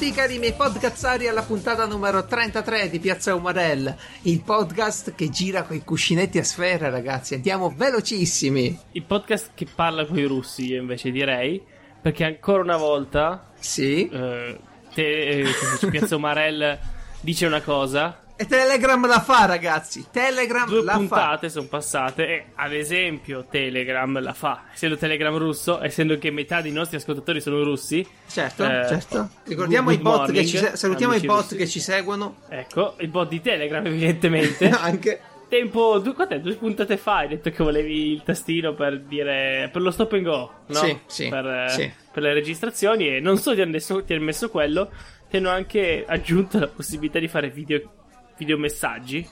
benvenuti cari miei podcazzari alla puntata numero 33 di Piazza Umarell, il podcast che gira coi cuscinetti a sfera ragazzi, andiamo velocissimi. Il podcast che parla con i russi io invece direi, perché ancora una volta... Sì. Eh, te, eh, Piazza Umarell dice una cosa e Telegram la fa, ragazzi. Telegram Due la fa. Due puntate sono passate e, ad esempio, Telegram la fa. Essendo Telegram russo, essendo che metà dei nostri ascoltatori sono russi. Certo, eh, certo. Ricordiamo i bot morning, che ci se- salutiamo i bot russi. che ci seguono. Ecco, il bot di Telegram, evidentemente. Anche. Tempo, due, quant'è? due puntate fa hai detto che volevi il tastino per dire per lo stop and go, no? Sì, sì, per, sì. per le registrazioni e non solo ti hanno, messo, ti hanno messo quello, ti hanno anche aggiunto la possibilità di fare video videomessaggi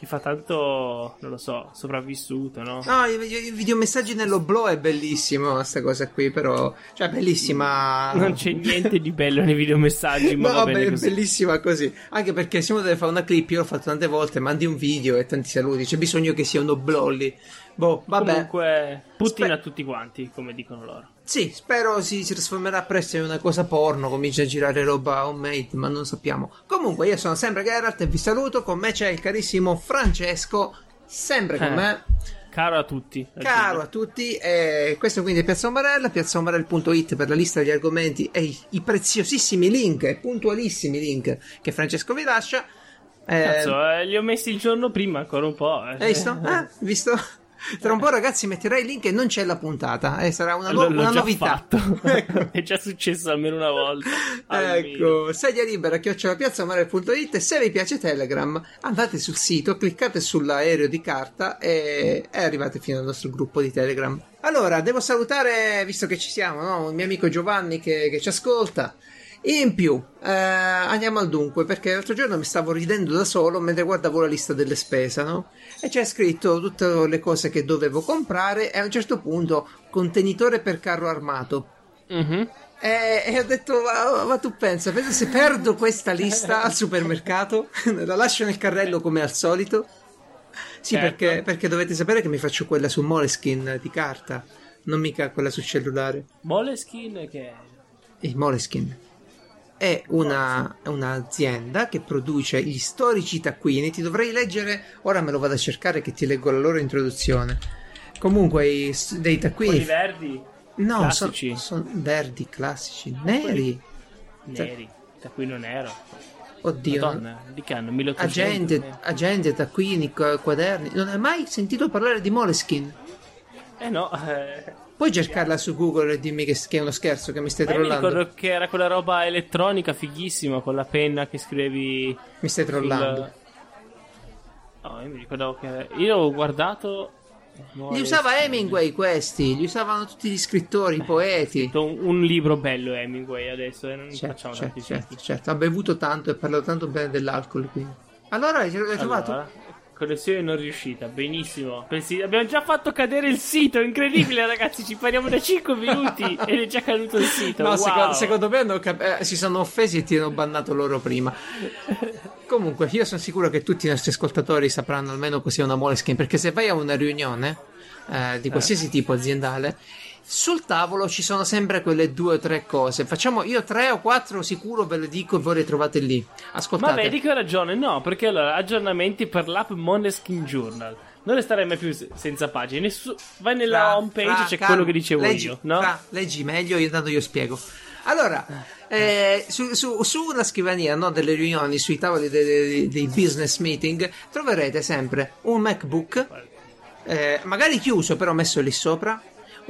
che fa tanto, non lo so, sopravvissuto, no? No, i, videomessaggi nell'oblò è bellissimo, questa cosa qui, però, cioè, bellissima. Non c'è niente di bello nei videomessaggi, ma no, è così. bellissima così. Anche perché se uno deve fare una clip, io l'ho fatto tante volte, mandi un video e tanti saluti, c'è bisogno che sia un oblò lì. Boh, vabbè. Comunque, Putin Spe- a tutti quanti, come dicono loro. Sì, spero si, si, trasformerà presto in una cosa porno, comincia a girare roba homemade, ma non sappiamo. Comunque, io sono sempre Geralt e vi saluto. Con me c'è il carissimo Francesco, sempre con eh, me. Caro a tutti. Caro a tutti. E questo quindi è Piazza Omarella, piazzaomarella.it per la lista degli argomenti e i, i preziosissimi link, puntualissimi link che Francesco vi lascia. Eh, Cazzo, eh, li ho messi il giorno prima ancora un po'. Eh. Hai visto? Ah, visto? Tra un po', ragazzi, metterai il link e non c'è la puntata. Eh, sarà una, no- una novità. ecco. È già successo almeno una volta. ecco, sedia libera, chiocciolapiazzamare.it. Se vi piace Telegram, andate sul sito, cliccate sull'aereo di carta e, e arrivate fino al nostro gruppo di Telegram. Allora, devo salutare, visto che ci siamo, no? il mio amico Giovanni che, che ci ascolta. In più, eh, andiamo al dunque, perché l'altro giorno mi stavo ridendo da solo mentre guardavo la lista delle spese, no? E c'è scritto tutte le cose che dovevo comprare e a un certo punto contenitore per carro armato. Mm-hmm. E, e, ho detto, ma, ma, tu pensa, pensa se perdo questa lista al supermercato, la lascio nel carrello come al solito? Sì, certo. perché, perché dovete sapere che mi faccio quella su Moleskin di carta, non mica quella sul cellulare. Moleskin che? Il Moleskin è una, un'azienda che produce gli storici taccuini. Ti dovrei leggere, ora me lo vado a cercare che ti leggo la loro introduzione. Comunque, i, dei taccuini. Quelli verdi? No, sono son verdi classici, neri. Neri, taccuino nero. Oddio, Madonna, di che anno? 1800? Agente, agente, taccuini, quaderni. Non hai mai sentito parlare di Moleskin? Eh no, eh, Puoi cercarla su Google e dimmi che, che è uno scherzo, che mi stai Ma trollando? Mi ricordo che era quella roba elettronica fighissima con la penna che scrivevi. Mi stai trollando? Sul... No, io mi ricordo che. Io ho guardato. Li usava Hemingway questi, li usavano tutti gli scrittori, i poeti. Un, un, libro bello Hemingway adesso, e eh, non certo, facciamo certo, certo, certo, ha bevuto tanto e parlato tanto bene dell'alcol, quindi. Allora, l'hai allora, trovato? Connessione non riuscita, benissimo. Pensi, abbiamo già fatto cadere il sito, incredibile ragazzi, ci parliamo da 5 minuti ed è già caduto il sito. No, wow. secondo, secondo, me cap- eh, si sono offesi e ti hanno bannato loro prima. Comunque, io sono sicuro che tutti i nostri ascoltatori sapranno almeno cos'è una Moleskin, perché se vai a una riunione eh, di qualsiasi eh. tipo aziendale sul tavolo ci sono sempre quelle due o tre cose. Facciamo io tre o quattro sicuro ve le dico e voi le trovate lì. Ascoltate. Ma vedi che ho ragione, no, perché allora aggiornamenti per l'app Moneskin Journal. Non resterei mai più senza pagine. Nessu- vai nella fra, home page, c'è quello che dicevo leggi, io, no? Fra, leggi meglio, io tanto io spiego. Allora, eh, su, su, su, una scrivania no, delle riunioni, sui tavoli dei, dei, dei business meeting, troverete sempre un MacBook, eh, magari chiuso, però messo lì sopra,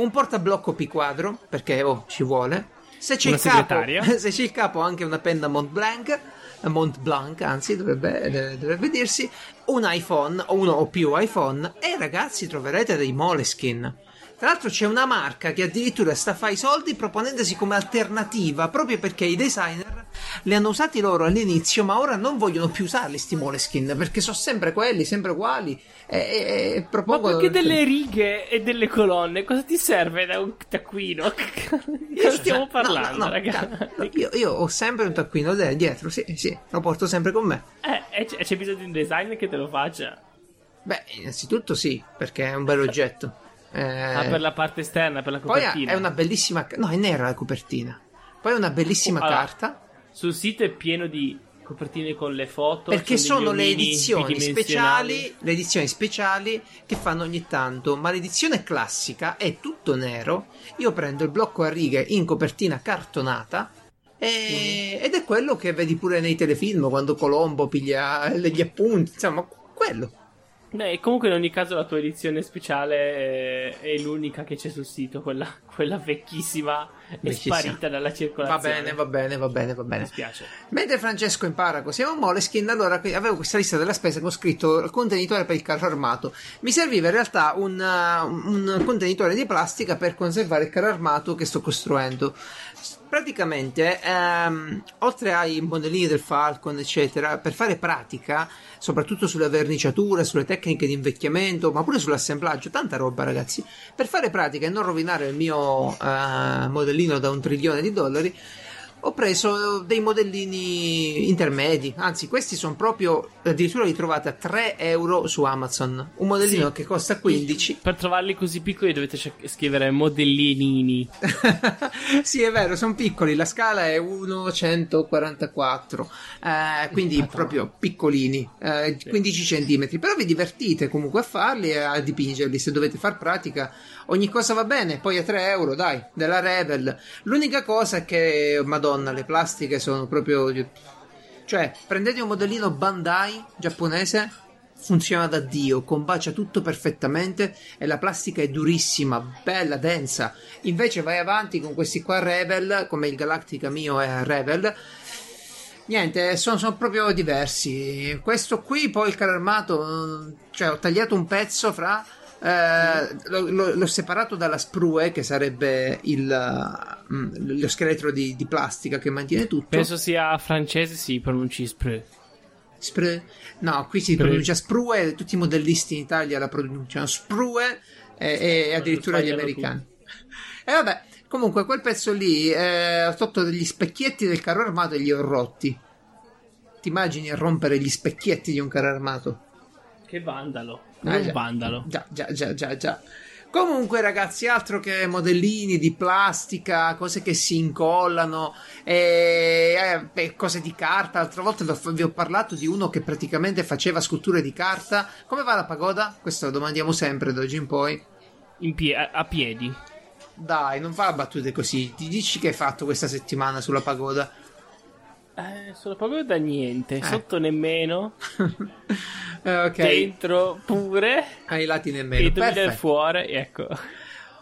un portablocco P quadro, perché oh, ci vuole. Se c'è, il capo, se c'è il capo, anche una penna Mont Blanc. Mont Blanc, anzi, dovrebbe, dovrebbe dirsi un iPhone o uno o più iPhone. E ragazzi, troverete dei Moleskin tra l'altro c'è una marca che addirittura sta a fare i soldi proponendosi come alternativa proprio perché i designer li hanno usati loro all'inizio ma ora non vogliono più usarli sti Moleskin perché sono sempre quelli, sempre uguali e, e, e propongono... Ma perché delle righe e delle colonne? Cosa ti serve da un taccuino? Cosa stiamo parlando no, no, no, io, io, ho sempre un taccuino dietro, sì, sì, lo porto sempre con me. Eh, e c'è, c'è bisogno di un designer che te lo faccia? Beh, innanzitutto sì, perché è un bel oggetto. Eh, ah, per la parte esterna, per la copertina. Poi è una bellissima. No, è nera la copertina. Poi è una bellissima oh, carta. Sul sito è pieno di copertine con le foto. Perché sono le edizioni speciali, le edizioni speciali che fanno ogni tanto, ma l'edizione classica è tutto nero. Io prendo il blocco a righe in copertina cartonata. e- ed è quello che vedi pure nei telefilm quando Colombo piglia gli appunti, insomma, quello. Beh, comunque in ogni caso la tua edizione speciale è, è l'unica che c'è sul sito, quella, quella vecchissima è Vecchissima. sparita dalla Va circolazione. bene, va bene, va bene, va Mi bene. dispiace. Mentre Francesco impara cosiamo Moleskin, allora avevo questa lista della spesa che ho scritto il contenitore per il carro armato. Mi serviva in realtà un, uh, un contenitore di plastica per conservare il carro armato che sto costruendo. Praticamente, ehm, oltre ai modellini del Falcon, eccetera, per fare pratica, soprattutto sulle verniciature, sulle tecniche di invecchiamento, ma pure sull'assemblaggio, tanta roba, ragazzi. Per fare pratica e non rovinare il mio eh, modellino da un trilione di dollari, ho preso dei modellini intermedi, anzi questi sono proprio, addirittura li trovate a 3 euro su Amazon, un modellino Sì. che costa 15. Per trovarli così piccoli dovete scrivere modellinini. sì è vero, sono piccoli, la scala è 1,144, eh, quindi Madonna. proprio piccolini, eh, 15 centimetri, però vi divertite comunque a farli e a dipingerli, se dovete far pratica ogni cosa va bene, poi a 3 euro dai, della Rebel, l'unica cosa che, madonna, le plastiche sono proprio... Cioè, prendete un modellino Bandai giapponese, funziona da Dio, combacia tutto perfettamente e la plastica è durissima, bella, densa. Invece vai avanti con questi qua Rebel, come il Galactica mio è Rebel. Niente, sono, sono proprio diversi. Questo qui, poi il carro armato, eh, cioè ho tagliato un pezzo fra. Eh, l'ho, separato dalla sprue, che sarebbe il, mm, lo scheletro di, di plastica che mantiene tutto. Penso sia francese, si pronunci spre. Spre- No, qui si Spre- pronuncia sprue, tutti i modellisti in Italia la pronunciano sprue e, e addirittura gli americani. E vabbè, comunque quel pezzo lì, eh, ho tolto degli specchietti del carro armato e li ho rotti. Ti immagini rompere gli specchietti di un carro armato? Che vandalo. Eh, un già. vandalo. Già, già, già, già, già. Comunque, ragazzi, altro che modellini di plastica, cose che si incollano, e, eh, beh, cose di carta. L'altra volta vi ho, parlato di uno che praticamente faceva sculture di carta. Come va la pagoda? Questo lo domandiamo sempre da oggi in poi. In pie- a, a piedi. Dai, non fa battute così. Ti dici che hai fatto questa settimana sulla pagoda? Eh, sulla pagoda niente. Eh. Sotto nemmeno. Eh, ok, Dentro pure. ai lati E nemmeno. del Perfetto. fuori. Ecco.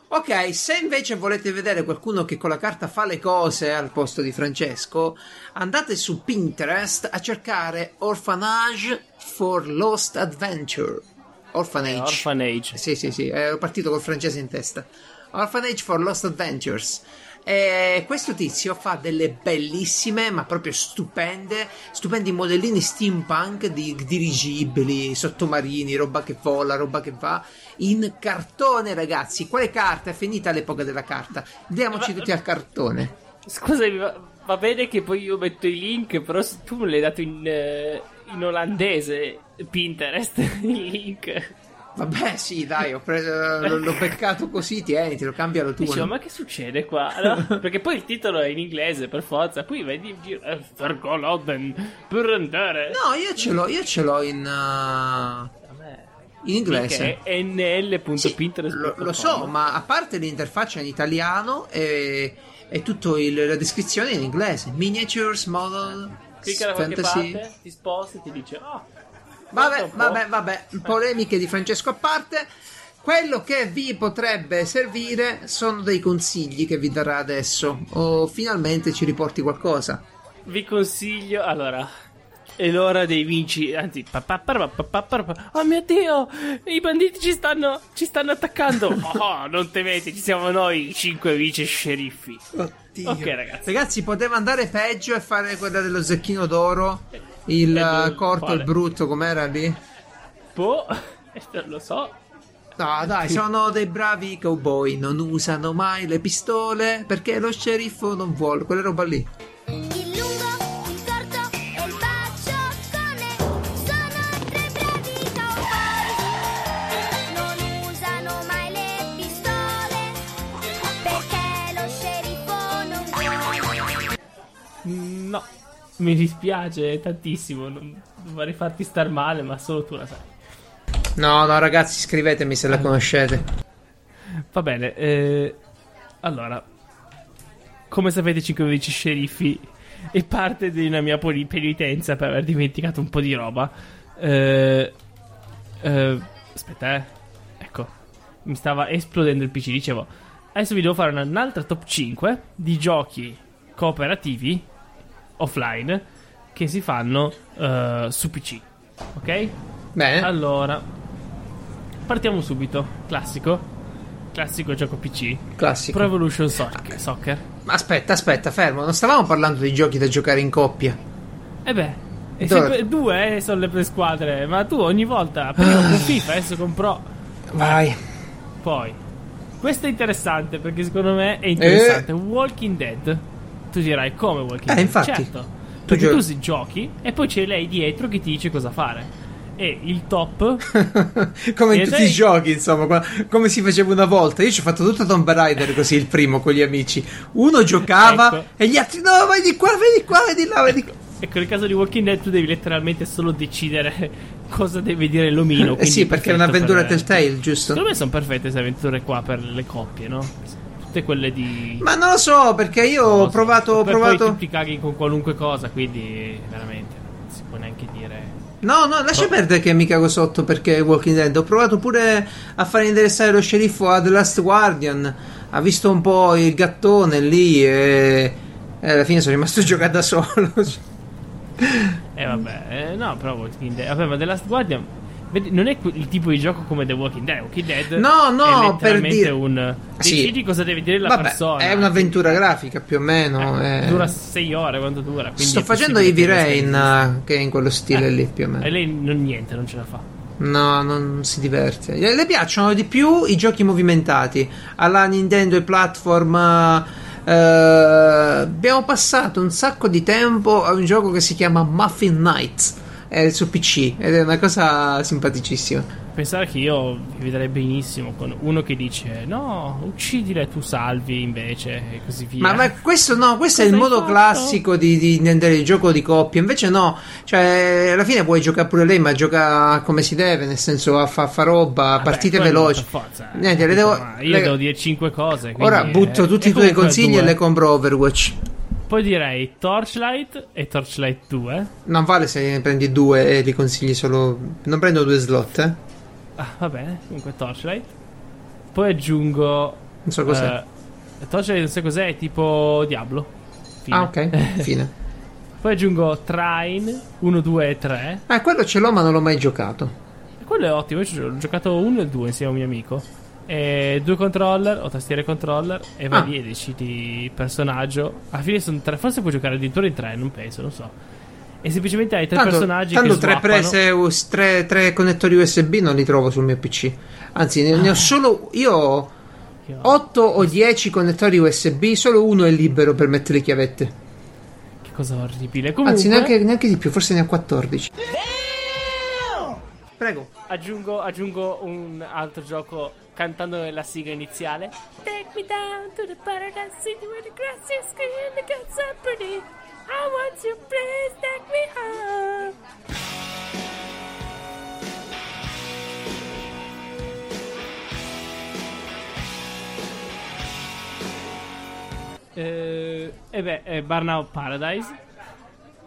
Ok, se invece volete vedere qualcuno che con la carta fa le cose al posto di Francesco, andate su Pinterest a cercare Orphanage for Lost Adventure. Orphanage. Eh, Orphanage. Sì, sì, sì, ero partito col francese in testa. Orphanage for Lost Adventures. E questo tizio fa delle bellissime, ma proprio stupende, stupendi modellini steampunk di dirigibili, sottomarini, roba che vola, roba che va, in cartone, ragazzi. Quale carta? È finita l'epoca della carta. Diamoci Ma- tutti al cartone. Scusami, va, va bene che poi io metto i link, però tu me l'hai dato in, eh, in olandese, Pinterest, il link. Vabbè, sì, dai, ho preso, l'ho, l'ho beccato così, tienitelo, cambialo tu. Dicevo, ma che succede qua? No? Perché poi il titolo è in inglese, per forza. Qui vedi in giro, eh, Vergoloden, per andare. No, io ce l'ho, io ce l'ho in, uh, in inglese. È nl.pinterest. Sì, lo, lo so, ma a parte l'interfaccia in italiano e, e tutta la descrizione in inglese. Miniatures, model, Clicca da qualche fantasy. parte, ti sposti e ti dice, oh, Vabbè, vabbè, vabbè, polemiche di Francesco a parte. Quello che vi potrebbe servire sono dei consigli che vi darà adesso. O finalmente ci riporti qualcosa. Vi consiglio, allora, è l'ora dei vinci, anzi, oh mio Dio, i banditi ci stanno, ci stanno attaccando. Oh, non temete, ci siamo noi, i cinque vice sceriffi. Oddio. Ok, ragazzi. Ragazzi, poteva andare peggio e fare quella dello zecchino d'oro. Il eh, corto e quale? il brutto, com'era lì? Boh, non lo so. No, dai, sono dei bravi cowboy, non usano mai le pistole perché lo sceriffo non vuole, quella roba lì. Il lungo, il corto il baciocone sono tre bravi cowboy. Non usano mai le pistole perché lo sceriffo non vuole. No. Mi dispiace tantissimo, non non vorrei farti star male, ma solo tu la sai. No, no, ragazzi, scrivetemi se la conoscete. Va bene, eh, allora, come sapete 512 sceriffi è parte di una mia penitenza per aver dimenticato un po' di roba. Eh, eh, aspetta, eh. Ecco, mi stava esplodendo il PC, dicevo. Adesso vi devo fare una- un'altra top 5 di giochi cooperativi offline che si fanno eh, su PC. Ok? Bene. Allora, partiamo subito. Classico. Classico gioco PC. Classico. Pro Evolution Soc- Soccer. Ma Aspetta, aspetta, fermo. Non stavamo parlando di giochi da giocare in coppia. E beh, e Dove- sempre- due eh, sono le squadre. Ma tu ogni volta, prima con FIFA, adesso con Pro. Vai. Poi, questo è interessante perché secondo me è interessante. Walking Dead. Tu dirai come Walking Eh, Dead? infatti. Certo. Tu gio- tu si giochi e poi c'è lei dietro che ti dice cosa fare. E il top come in tutti dai- i giochi, insomma, come si faceva una volta. Io ci ho fatto tutto Tomb Raider così, il primo con gli amici. Uno giocava Ecco. e gli altri no, vai di qua, vai di qua, vai di là, vai di qua. Ecco, nel caso di Walking Dead tu devi letteralmente solo decidere cosa deve dire l'omino. Eh sì, perché è un'avventura per- Telltale, giusto? Secondo me sono perfette queste avventure qua per le coppie, no? Tutte quelle di... Ma non lo so, perché io ho provato, ho Poi- Poi provato... tu ti caghi con qualunque cosa, quindi veramente non si può neanche dire... No, no, lascia Oh. perdere che mi cago sotto perché Walking Dead. Ho provato pure a fare interessare lo sceriffo a The Last Guardian. Ha visto un po' il gattone lì e, e alla fine sono rimasto a giocare da solo. Eh vabbè, eh, no, però Walking Dead... Vabbè, ma The Last Guardian... non è il tipo di gioco come The Walking Dead. Walking Dead No, no, è per dire- un... Sì. Decidi cosa deve dire la Vabbè, persona. è un'avventura grafica più o meno. Eh, eh. Dura 6 ore quanto dura. Sto è facendo Heavy Rain, eh, che è in quello stile Eh. lì più o E meno. lei non niente, non ce la fa. No, non si diverte. Le, le piacciono di più i giochi movimentati. Alla Nintendo e platform. eh, abbiamo passato un sacco di tempo a un gioco che si chiama Muffin Nights. È su PC ed è una cosa simpaticissima. Pensare che io mi vedrei benissimo con uno che dice no, uccidile e tu salvi invece e così via. Ma, ma questo no, questo è il Cosa modo fatto? classico di, di intendere il gioco di coppia. Invece no, cioè alla fine puoi giocare pure lei, ma gioca come si deve, nel senso a fa, fa roba, Vabbè, partite veloci. forza, eh. Niente, le devo, io le- devo dire 5 cose. Ora butto eh, tutti i tuoi consigli due. e le compro Overwatch. Poi direi Torchlight e Torchlight 2. Non vale se ne prendi due e li consigli solo. Non prendo due slot, eh. Ah, va bene, comunque Torchlight. Poi aggiungo. Non so cos'è. eh, Torchlight non so cos'è, è tipo Diablo. Fine. ah, ok. Fine. Poi aggiungo Trine 1, 2 e 3. Ah, quello ce l'ho, ma non l'ho mai giocato. Quello è ottimo, io ho giocato uno e due insieme a un mio amico. E due controller, o tastiere controller, e vai Ah. lì e decidi il personaggio. Alla fine sono tre, forse puoi giocare addirittura in tre, non penso, non so. E semplicemente hai tre Tanto, personaggi tanto che tre prese, tre, tre connettori USB non li trovo sul mio PC. Anzi, ne, Ah. ne ho solo. Io ho Che ho- 8 o 10 connettori USB, solo uno è libero per mettere le chiavette. Che cosa orribile. Comunque, Anzi, neanche, neanche di più, forse ne ho 14. Prego. aggiungo, aggiungo un altro gioco cantando la sigla iniziale. Take me down to the paradise city where the grass is green the cats are pretty. I want you, please take me home. Eh, e beh, è Burnout Paradise.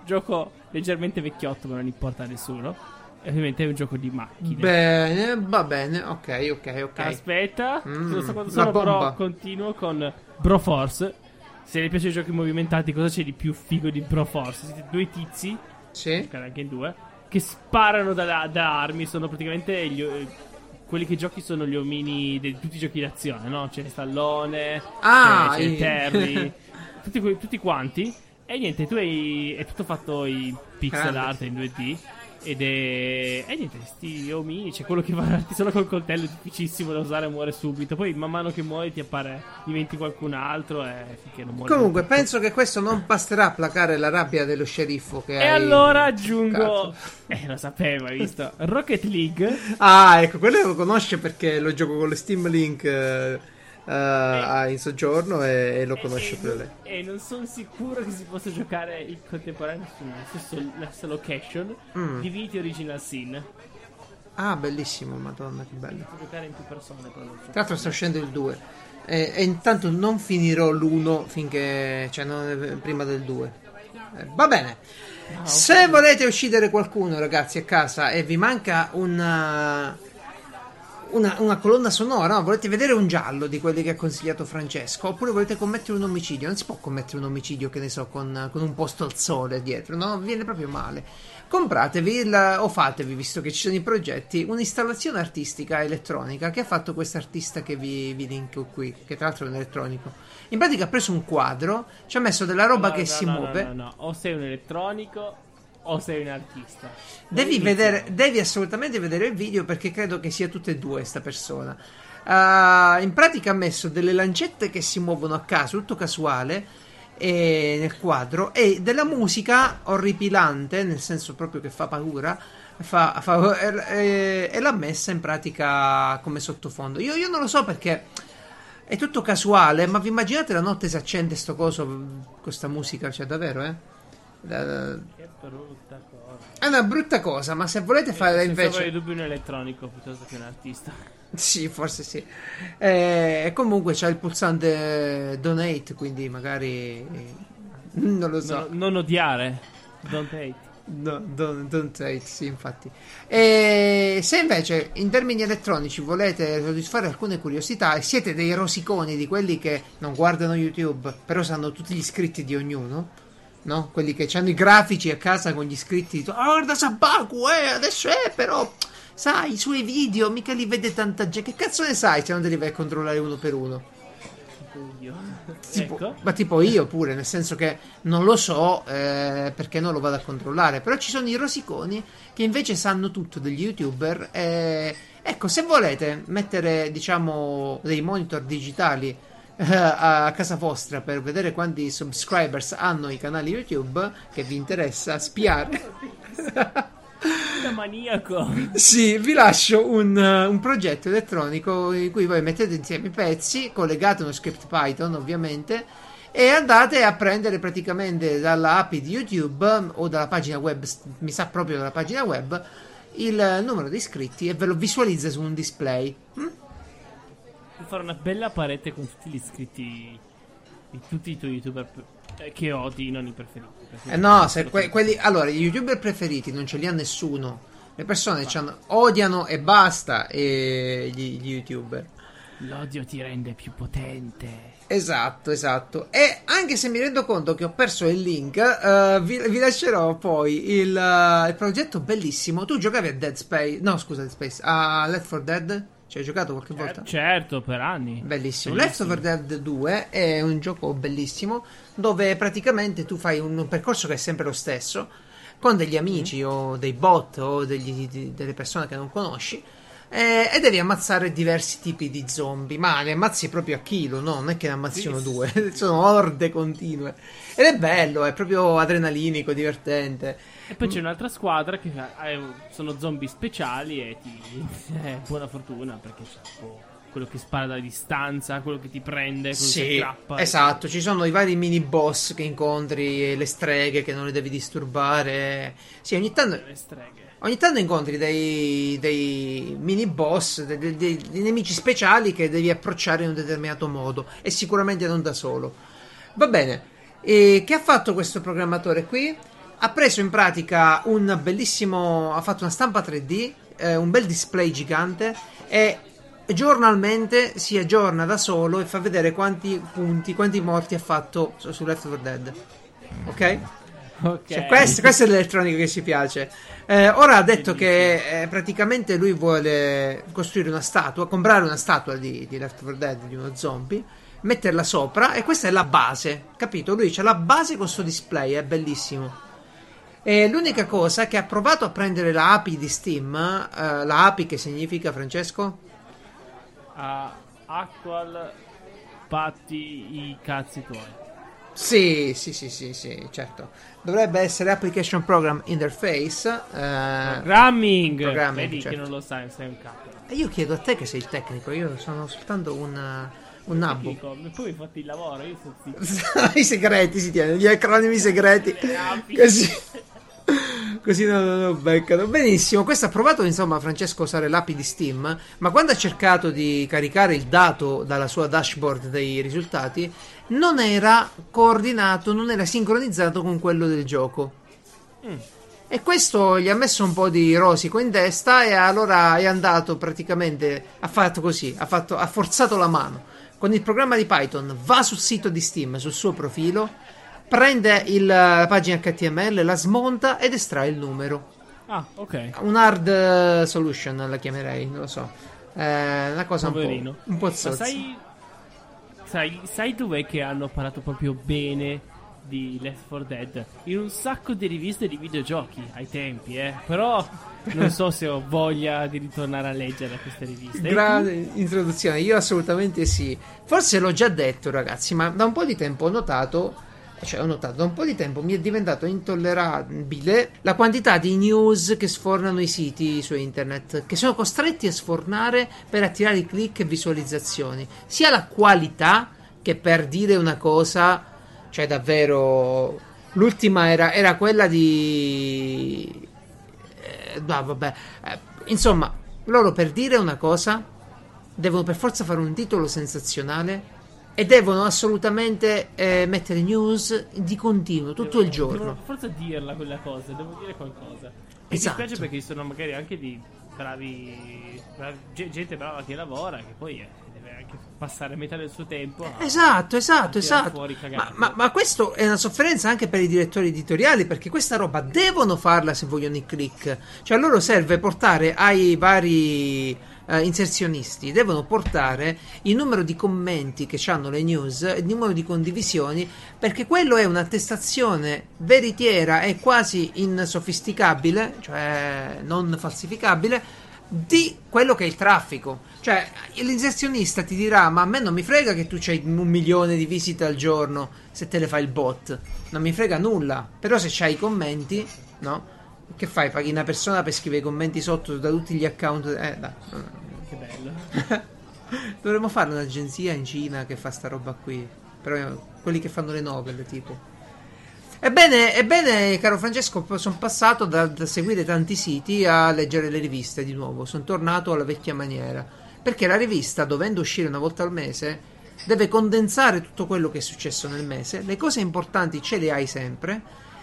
Gioco leggermente vecchiotto, ma non importa a nessuno. Ovviamente è un gioco di macchine. Bene, va bene. Ok, ok, ok. Aspetta, Mm, non so quanto sono, però continuo con Broforce. Se vi piace i giochi movimentati, cosa c'è di più figo di Broforce? Siete due tizi, Sì. anche in due, che sparano da, da armi. Sono praticamente gli, eh, quelli che giochi sono gli omini di tutti i giochi d'azione, no? C'è Stallone, Ah, c'è, c'è Terry, tutti, tutti quanti. E niente, tu hai. È tutto fatto in pixel Grande. art in 2D. Ed è. E niente, sti omini. C'è quello che va avanti solo col coltello, è difficilissimo da usare, muore subito. Poi man mano che muori ti appare. Diventi qualcun altro e finché non muori. Comunque, penso che questo non basterà a placare la rabbia dello sceriffo che E hai- allora aggiungo. Cazzo. Eh, lo sapevo, hai visto? Rocket League. Ah, ecco, quello lo conosce perché lo gioco con lo Steam Link. eh, eh, a- in soggiorno e, e lo conosce e, pure lei. e non sono sicuro che si possa giocare in contemporanea sulla stessa, location. Mm. Divinity Original Sin. Ah, bellissimo, madonna, che bello. Può giocare in più persone. Tra l'altro sta uscendo il 2. E, e intanto non finirò l'1 finché. cioè non- prima del 2. Eh, va bene. Ah, ok. Se volete uccidere qualcuno, ragazzi, a casa e vi manca una, una, una colonna sonora, no? volete vedere un giallo di quelli che ha consigliato Francesco, oppure volete commettere un omicidio, non si può commettere un omicidio, che ne so, con, con un posto al sole dietro, no? Viene proprio male. Compratevi il- o fatevi, visto che ci sono i progetti, un'installazione artistica elettronica che ha fatto quest'artista che vi, vi linko qui, che tra l'altro è un elettronico. In pratica ha preso un quadro, ci ha messo della roba No, che no, si no, no, muove. No, no, o sei un elettronico o sei un artista. Devi, vedere, devi assolutamente vedere il video perché credo che sia tutte e due sta persona. Ah, in pratica ha messo delle lancette che si muovono a caso, tutto casuale, e- nel quadro, e della musica orripilante, nel senso proprio che fa paura, fa- fa- e, e l'ha messa in pratica come sottofondo. Io, io non lo so perché è tutto casuale, ma vi immaginate la notte si accende sto coso, questa musica, cioè davvero, eh? Da- brutta cosa. È una brutta cosa, ma se volete fare Senza invece... avere dubbi un elettronico piuttosto che un artista. Sì, forse sì. Eh, E comunque c'è il pulsante donate, quindi magari... eh, Non lo so. Non, non odiare. Don't hate. No, don't, don't hate, sì, infatti. E se invece in termini elettronici volete soddisfare alcune curiosità e siete dei rosiconi di quelli che non guardano YouTube, però sanno tutti gli iscritti di ognuno, no? Quelli che hanno i grafici a casa con gli iscritti, ah, guarda Sabaku, eh, adesso è però, sai, i suoi video, mica li vede tanta gente, che cazzo ne sai se non te li vai a controllare uno per uno? Tipo ecco. Ma tipo io pure, nel senso che non lo so eh, perché non lo vado a controllare. Però ci sono i rosiconi che invece sanno tutto degli youtuber. e- ecco, se volete mettere, diciamo, dei monitor digitali eh, a casa vostra per vedere quanti subscribers hanno i canali YouTube che vi interessa spiare. Da maniaco. Sì, vi lascio un, un progetto elettronico in cui voi mettete insieme i pezzi, collegate uno script Python ovviamente, e andate a prendere praticamente dalla API di YouTube um, o dalla pagina web, mi sa proprio dalla pagina web, il numero di iscritti e ve lo visualizza su un display. Mm? Puoi fare una bella parete con tutti gli iscritti di tutti i tuoi youtuber eh, che odi, non i preferiti. Eh no, se que- quelli, allora, gli youtuber preferiti non ce li ha nessuno. Le persone odiano e basta e gli- gli youtuber. L'odio ti rende più potente. Esatto, esatto. E anche se mi rendo conto che ho perso il link, eh, vi, vi lascerò poi il, eh, il progetto bellissimo. Tu giocavi a Dead Space? No, scusa, Dead Space. A Left 4 Dead? Ci hai giocato qualche volta? Certo, per anni. Bellissimo. Bellissimo. Left 4 Dead 2 è un gioco bellissimo dove praticamente tu fai un percorso che è sempre lo stesso con degli amici o dei bot o degli- delle persone che non conosci eh, e devi ammazzare diversi tipi di zombie, ma ne ammazzi proprio a chilo, no? Non è che ne ammazzi Sì, uno o sì, due, sono orde continue. Ed è bello, è proprio adrenalinico, divertente. E poi c'è un'altra squadra che eh, sono zombie speciali e ti. eh, buona fortuna perché c'è tipo quello che spara da distanza, quello che ti prende, quello che Sì, aggrappa. esatto, ci sono i vari mini boss che incontri, e le streghe che non le devi disturbare. Sì, ogni tanto, Le streghe. Ogni tanto incontri dei, dei mini boss, dei, dei- dei- nemici speciali che devi approcciare in un determinato modo e sicuramente non da solo. Va bene, e che ha fatto questo programmatore qui? Ha preso in pratica un bellissimo, ha fatto una stampa 3D, eh, un bel display gigante e giornalmente si aggiorna da solo e fa vedere quanti punti, quanti morti ha fatto su Left 4 Dead. Ok? Ok. Cioè, questo, questo è l'elettronica che ci piace. Eh, ora ha detto che eh, praticamente lui vuole costruire una statua, comprare una statua di, di Left 4 Dead, di uno zombie, metterla sopra e questa è la base, capito? Lui c'ha la base con questo display, è bellissimo. E l'unica cosa che ha provato a prendere la API di Steam, eh, la API che significa, Francesco? A Actual patti i cazzi tuoi. Sì, sì, sì, sì, sì, certo. Dovrebbe essere Application Program Interface. eh, Programming! programming, Vedi certo. che non lo sai, sei un capo. E io chiedo a te che sei il tecnico, io sono soltanto un, Un nabbo. Poi mi fate il lavoro, io sono zitto. I segreti si tiene, gli acronimi segreti. Così. Così non lo beccano. Benissimo, questo ha provato insomma Francesco a usare l'API di Steam, ma quando ha cercato di caricare il dato dalla sua dashboard dei risultati, non era coordinato, non era sincronizzato con quello del gioco. E questo gli ha messo un po' di rosico in testa e allora è andato praticamente, ha fatto così, ha, fatto, ha forzato la mano. Con il programma di Python va sul sito di Steam, sul suo profilo, prende il- la pagina HTML, la smonta ed estrae il numero. Ah, ok. Un hard solution la chiamerei, non lo so. Eh, una cosa un po', un po' Ma zozza. sai, sai, sai dov'è che hanno parlato proprio bene di Left 4 Dead? In un sacco di riviste di videogiochi ai tempi, eh. Però non so se ho voglia di ritornare a leggere queste riviste. Grande introduzione, io assolutamente sì. Forse l'ho già detto, ragazzi, ma da un po' di tempo ho notato. Cioè, ho notato da un po' di tempo mi è diventato intollerabile la quantità di news che sfornano i siti su internet, che sono costretti a sfornare per attirare click e visualizzazioni. Sia la qualità che per dire una cosa, cioè davvero. L'ultima era, era quella di. Eh, no, vabbè. Eh, insomma, loro per dire una cosa devono per forza fare un titolo sensazionale e devono assolutamente eh, mettere news di continuo tutto il Devono giorno. forza dirla quella cosa, devo dire qualcosa. E Esatto. mi spiace perché ci sono magari anche di bravi, bravi- ge- gente brava che lavora che poi eh, deve anche passare metà del suo tempo a, Esatto, esatto, esatto. Ma, ma, ma questo è una sofferenza anche per i direttori editoriali perché questa roba devono farla se vogliono i click. Cioè a loro serve portare ai vari eh, inserzionisti, devono portare il numero di commenti che hanno le news, il numero di condivisioni, perché quello è un'attestazione veritiera e quasi insofisticabile, cioè non falsificabile, di quello che è il traffico. Cioè, l'inserzionista ti dirà: Ma a me non mi frega che tu c'hai un milione di visite al giorno se te le fa il bot. Non mi frega nulla. Però se c'hai i commenti, no? Che fai? Paghi una persona per scrivere i commenti sotto da tutti gli account. Eh, dai. Che bello. Dovremmo fare un'agenzia in Cina che fa sta roba qui. Però eh, quelli che fanno le novel, tipo. Ebbene, ebbene, caro Francesco, sono passato da, da seguire tanti siti a leggere le riviste di nuovo. Sono tornato alla vecchia maniera. Perché la rivista, dovendo uscire una volta al mese, deve condensare tutto quello che è successo nel mese. Le cose importanti ce le hai sempre.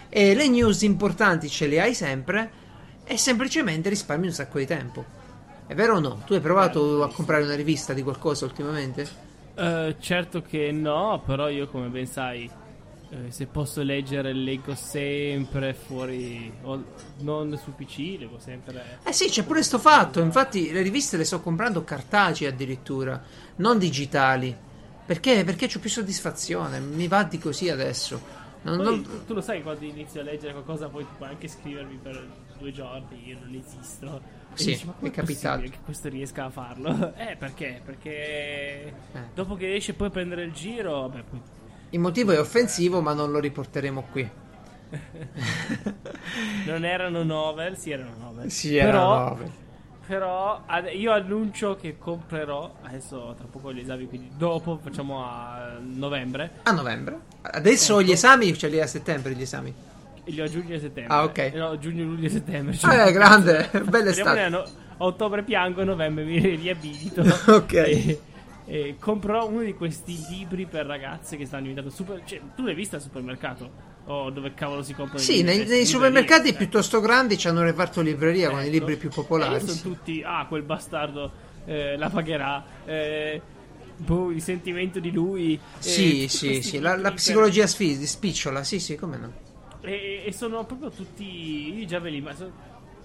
E le news importanti ce le hai sempre. E semplicemente risparmi un sacco di tempo. È vero o no? Tu hai provato a comprare una rivista di qualcosa ultimamente? Eh, certo che no, però io come ben sai, eh, se posso leggere leggo sempre fuori, o non su PC, leggo sempre... Eh sì, c'è pure sto fatto. Infatti, le riviste le sto comprando cartacee addirittura, non digitali. Perché? Perché c'ho più soddisfazione. Mi va di così adesso. Non- Poi, non- tu lo sai quando inizio a leggere qualcosa poi puoi anche scrivermi per due giorni, io non esisto. E Sì, dici, ma è capitato. possibile che questo riesca a farlo? Eh, perché? Perché dopo che riesce poi a prendere il giro, vabbè, poi Il motivo è offensivo, ma non lo riporteremo qui. non erano novel, sì erano novel. Sì, però, era novel. Però io annuncio che comprerò, adesso tra poco gli esami, quindi dopo facciamo a novembre, A novembre. Adesso Ecco. gli esami, ce li hai a settembre gli esami. li ho a giugno e settembre. Ah, ok. No, giugno, luglio e settembre. Eh, grande, bella estate. a ottobre piango, novembre mi riabilito. Ok. E, e comprerò uno di questi libri per ragazze che stanno diventando super. Cioè, tu l'hai vista al supermercato? O dove cavolo si comprano i Sì, nei, nei supermercati eh. piuttosto grandi c'hanno un reparto libreria con i Ecco. libri più popolari. sono tutti, ah, quel bastardo eh, la pagherà. Eh, boh, il sentimento di lui. eh, Sì, sì, sì, la, la per- psicologia sfi- spicciola, sì, sì, come no. E, e sono proprio tutti. Ve li. Ma sono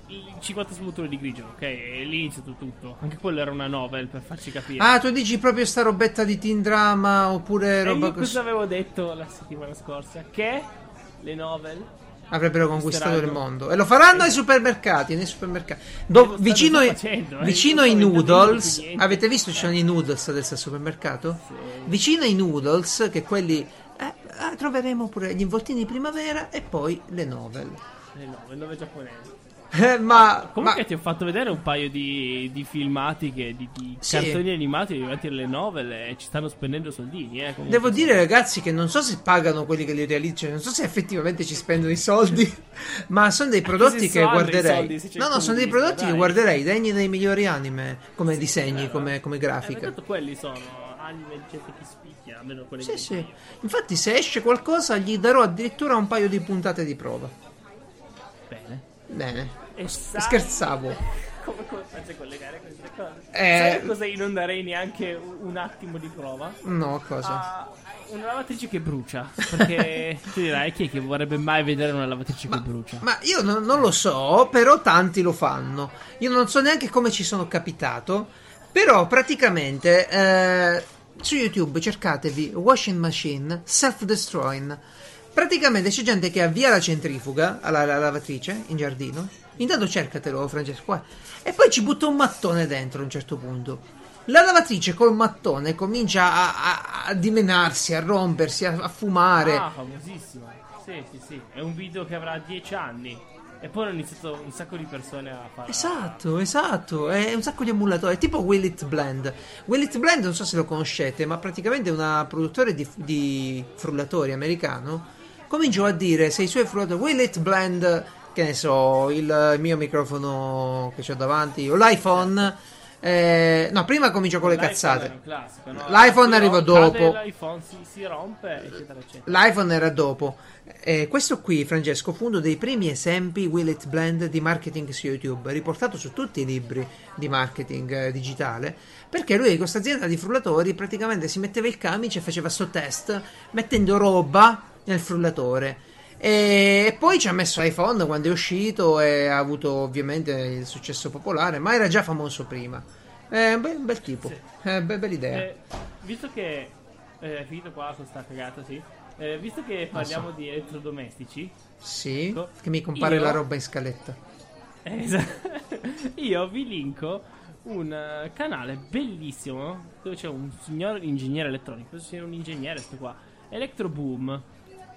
i 50 sfumature di grigio, ok? E lì inizia tutto. Anche quello era una novel per farci capire. Ah, tu dici proprio sta robetta di teen drama oppure e roba io così? cosa avevo detto la settimana scorsa? Che le novel. Avrebbero conquistato il mondo. E lo faranno ai supermercati, nei supermercati. Do- vicino facendo, eh, vicino ai noodles. Avete visto ci sono i noodles adesso al supermercato? Sì. Vicino ai noodles, che quelli... eh, ah, troveremo pure gli involtini di primavera e poi le novel. Le novel, nove giapponesi. Eh, ma, Comunque ma- ti ho fatto vedere un paio di, di filmati che, di, di Sì. cartoni animati davanti alle novel e ci stanno spendendo soldini. Eh. Devo dire, ragazzi, che non so se pagano quelli che li realizzano, non so se effettivamente ci spendono i soldi, ma sono dei prodotti che guarderei. soldi no, no, sono dei prodotti che dai. guarderei, degni dei migliori anime, come disegni, vero. come, come Eh, grafica. tanto quelli sono anime di gente che spicchia, almeno quelli Sì, che sì. Infatti, se esce qualcosa, gli darò addirittura un paio di puntate di prova. Bene. Bene. E sai- Scherzavo. Come, come faccio a collegare queste cose? Eh. Sai cosa io non darei neanche un attimo di prova? No, cosa? Ah, una lavatrice che brucia. Perché tu dirai chi è che vorrebbe mai vedere una lavatrice che brucia? Ma io non, non lo so, però tanti lo fanno. Io non so neanche come ci sono capitato, però praticamente eh, su YouTube cercatevi washing machine self-destroying. Praticamente c'è gente che avvia la centrifuga alla, alla lavatrice in giardino. Intanto cercatelo, Francesco. E poi ci butta un mattone dentro a un certo punto. La lavatrice col mattone comincia a, a- a dimenarsi, a rompersi, a, a fumare. Ah, famosissima. Sì, sì, sì. È un video che avrà 10 anni. E poi hanno iniziato un sacco di persone a fare. Esatto, esatto, è un sacco di emulatori, è tipo Will It Blend. Will It Blend non so se lo conoscete, ma praticamente è una produttore di, di frullatori americano. Cominciò a dire se i suoi frullatori Will It Blend, che ne so, il mio microfono che ho davanti, o l'iPhone. eh, no, prima cominciò con le L'iPhone cazzate. classico, no? L'iPhone rompe, dopo. L'iPhone si, si rompe, eccetera, eccetera. L'iPhone era dopo. Eh, questo qui, Francesco, fu uno dei primi esempi Will It Blend di marketing su YouTube, riportato su tutti i libri di marketing eh, digitale, perché lui questa azienda di frullatori praticamente si metteva il camice e faceva sto test mettendo roba nel frullatore. E poi ci ha messo iPhone quando è uscito e ha avuto ovviamente il successo popolare, ma era già famoso prima. È un bel, un bel tipo, è be- bella idea. Eh, visto che eh, è finito qua con sta cagata, sì. Eh, visto che parliamo di elettrodomestici, Sì, ecco, che mi compare io- la roba in scaletta. eh, esa- io vi linko un eh, canale bellissimo dove c'è un signor ingegnere elettronico, penso sia un ingegnere sto qua, Electro Boom,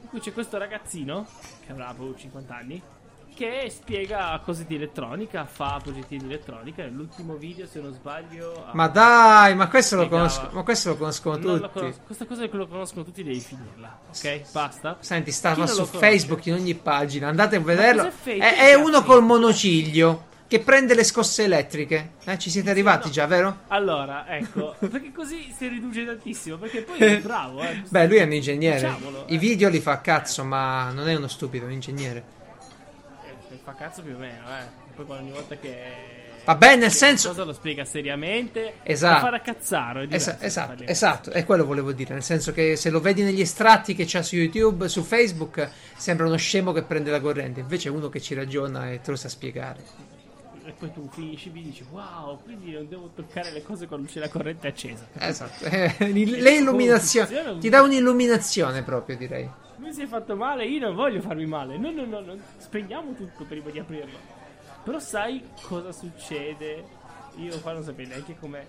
in cui c'è questo ragazzino che avrà boh, 50 anni che spiega cose di elettronica, fa progetti di elettronica. Nell'ultimo video, se non sbaglio, Ma dai, ma questo lo conosco, ma questo lo conoscono Non lo tutti. conosco. Questa cosa che lo conoscono tutti devi finirla, ok? Basta. Senti, stava su? Facebook in ogni pagina, andate a vederlo. È, è uno col monociglio che prende le scosse elettriche. Eh, ci siete arrivati no. già, vero? Allora, ecco, perché così si riduce tantissimo. Perché poi è bravo, eh. Beh, lui è un ingegnere. Diciamolo, I eh. video li fa cazzo, ma non è uno stupido, è un ingegnere. Eh, Fa cazzo più o meno, eh. Poi ogni volta che. Vabbè, nel senso- Cosa lo spiega seriamente. Esatto. Fa fare a cazzaro. Esa- esatto, esatto, è quello volevo dire. Nel senso che se lo vedi negli estratti che c'ha su YouTube, su Facebook, sembra uno scemo che prende la corrente. Invece è uno che ci ragiona e te lo sa spiegare. E poi tu finisci e mi dici, wow, quindi non devo toccare le cose quando c'è la corrente accesa. Esatto, eh, le illuminazioni. Ti dà un'illuminazione proprio, direi. Mi si è fatto male, io non voglio farmi male. No, no, no, no. spegniamo tutto prima di aprirlo. Però sai cosa succede? Io qua non sapevo neanche come.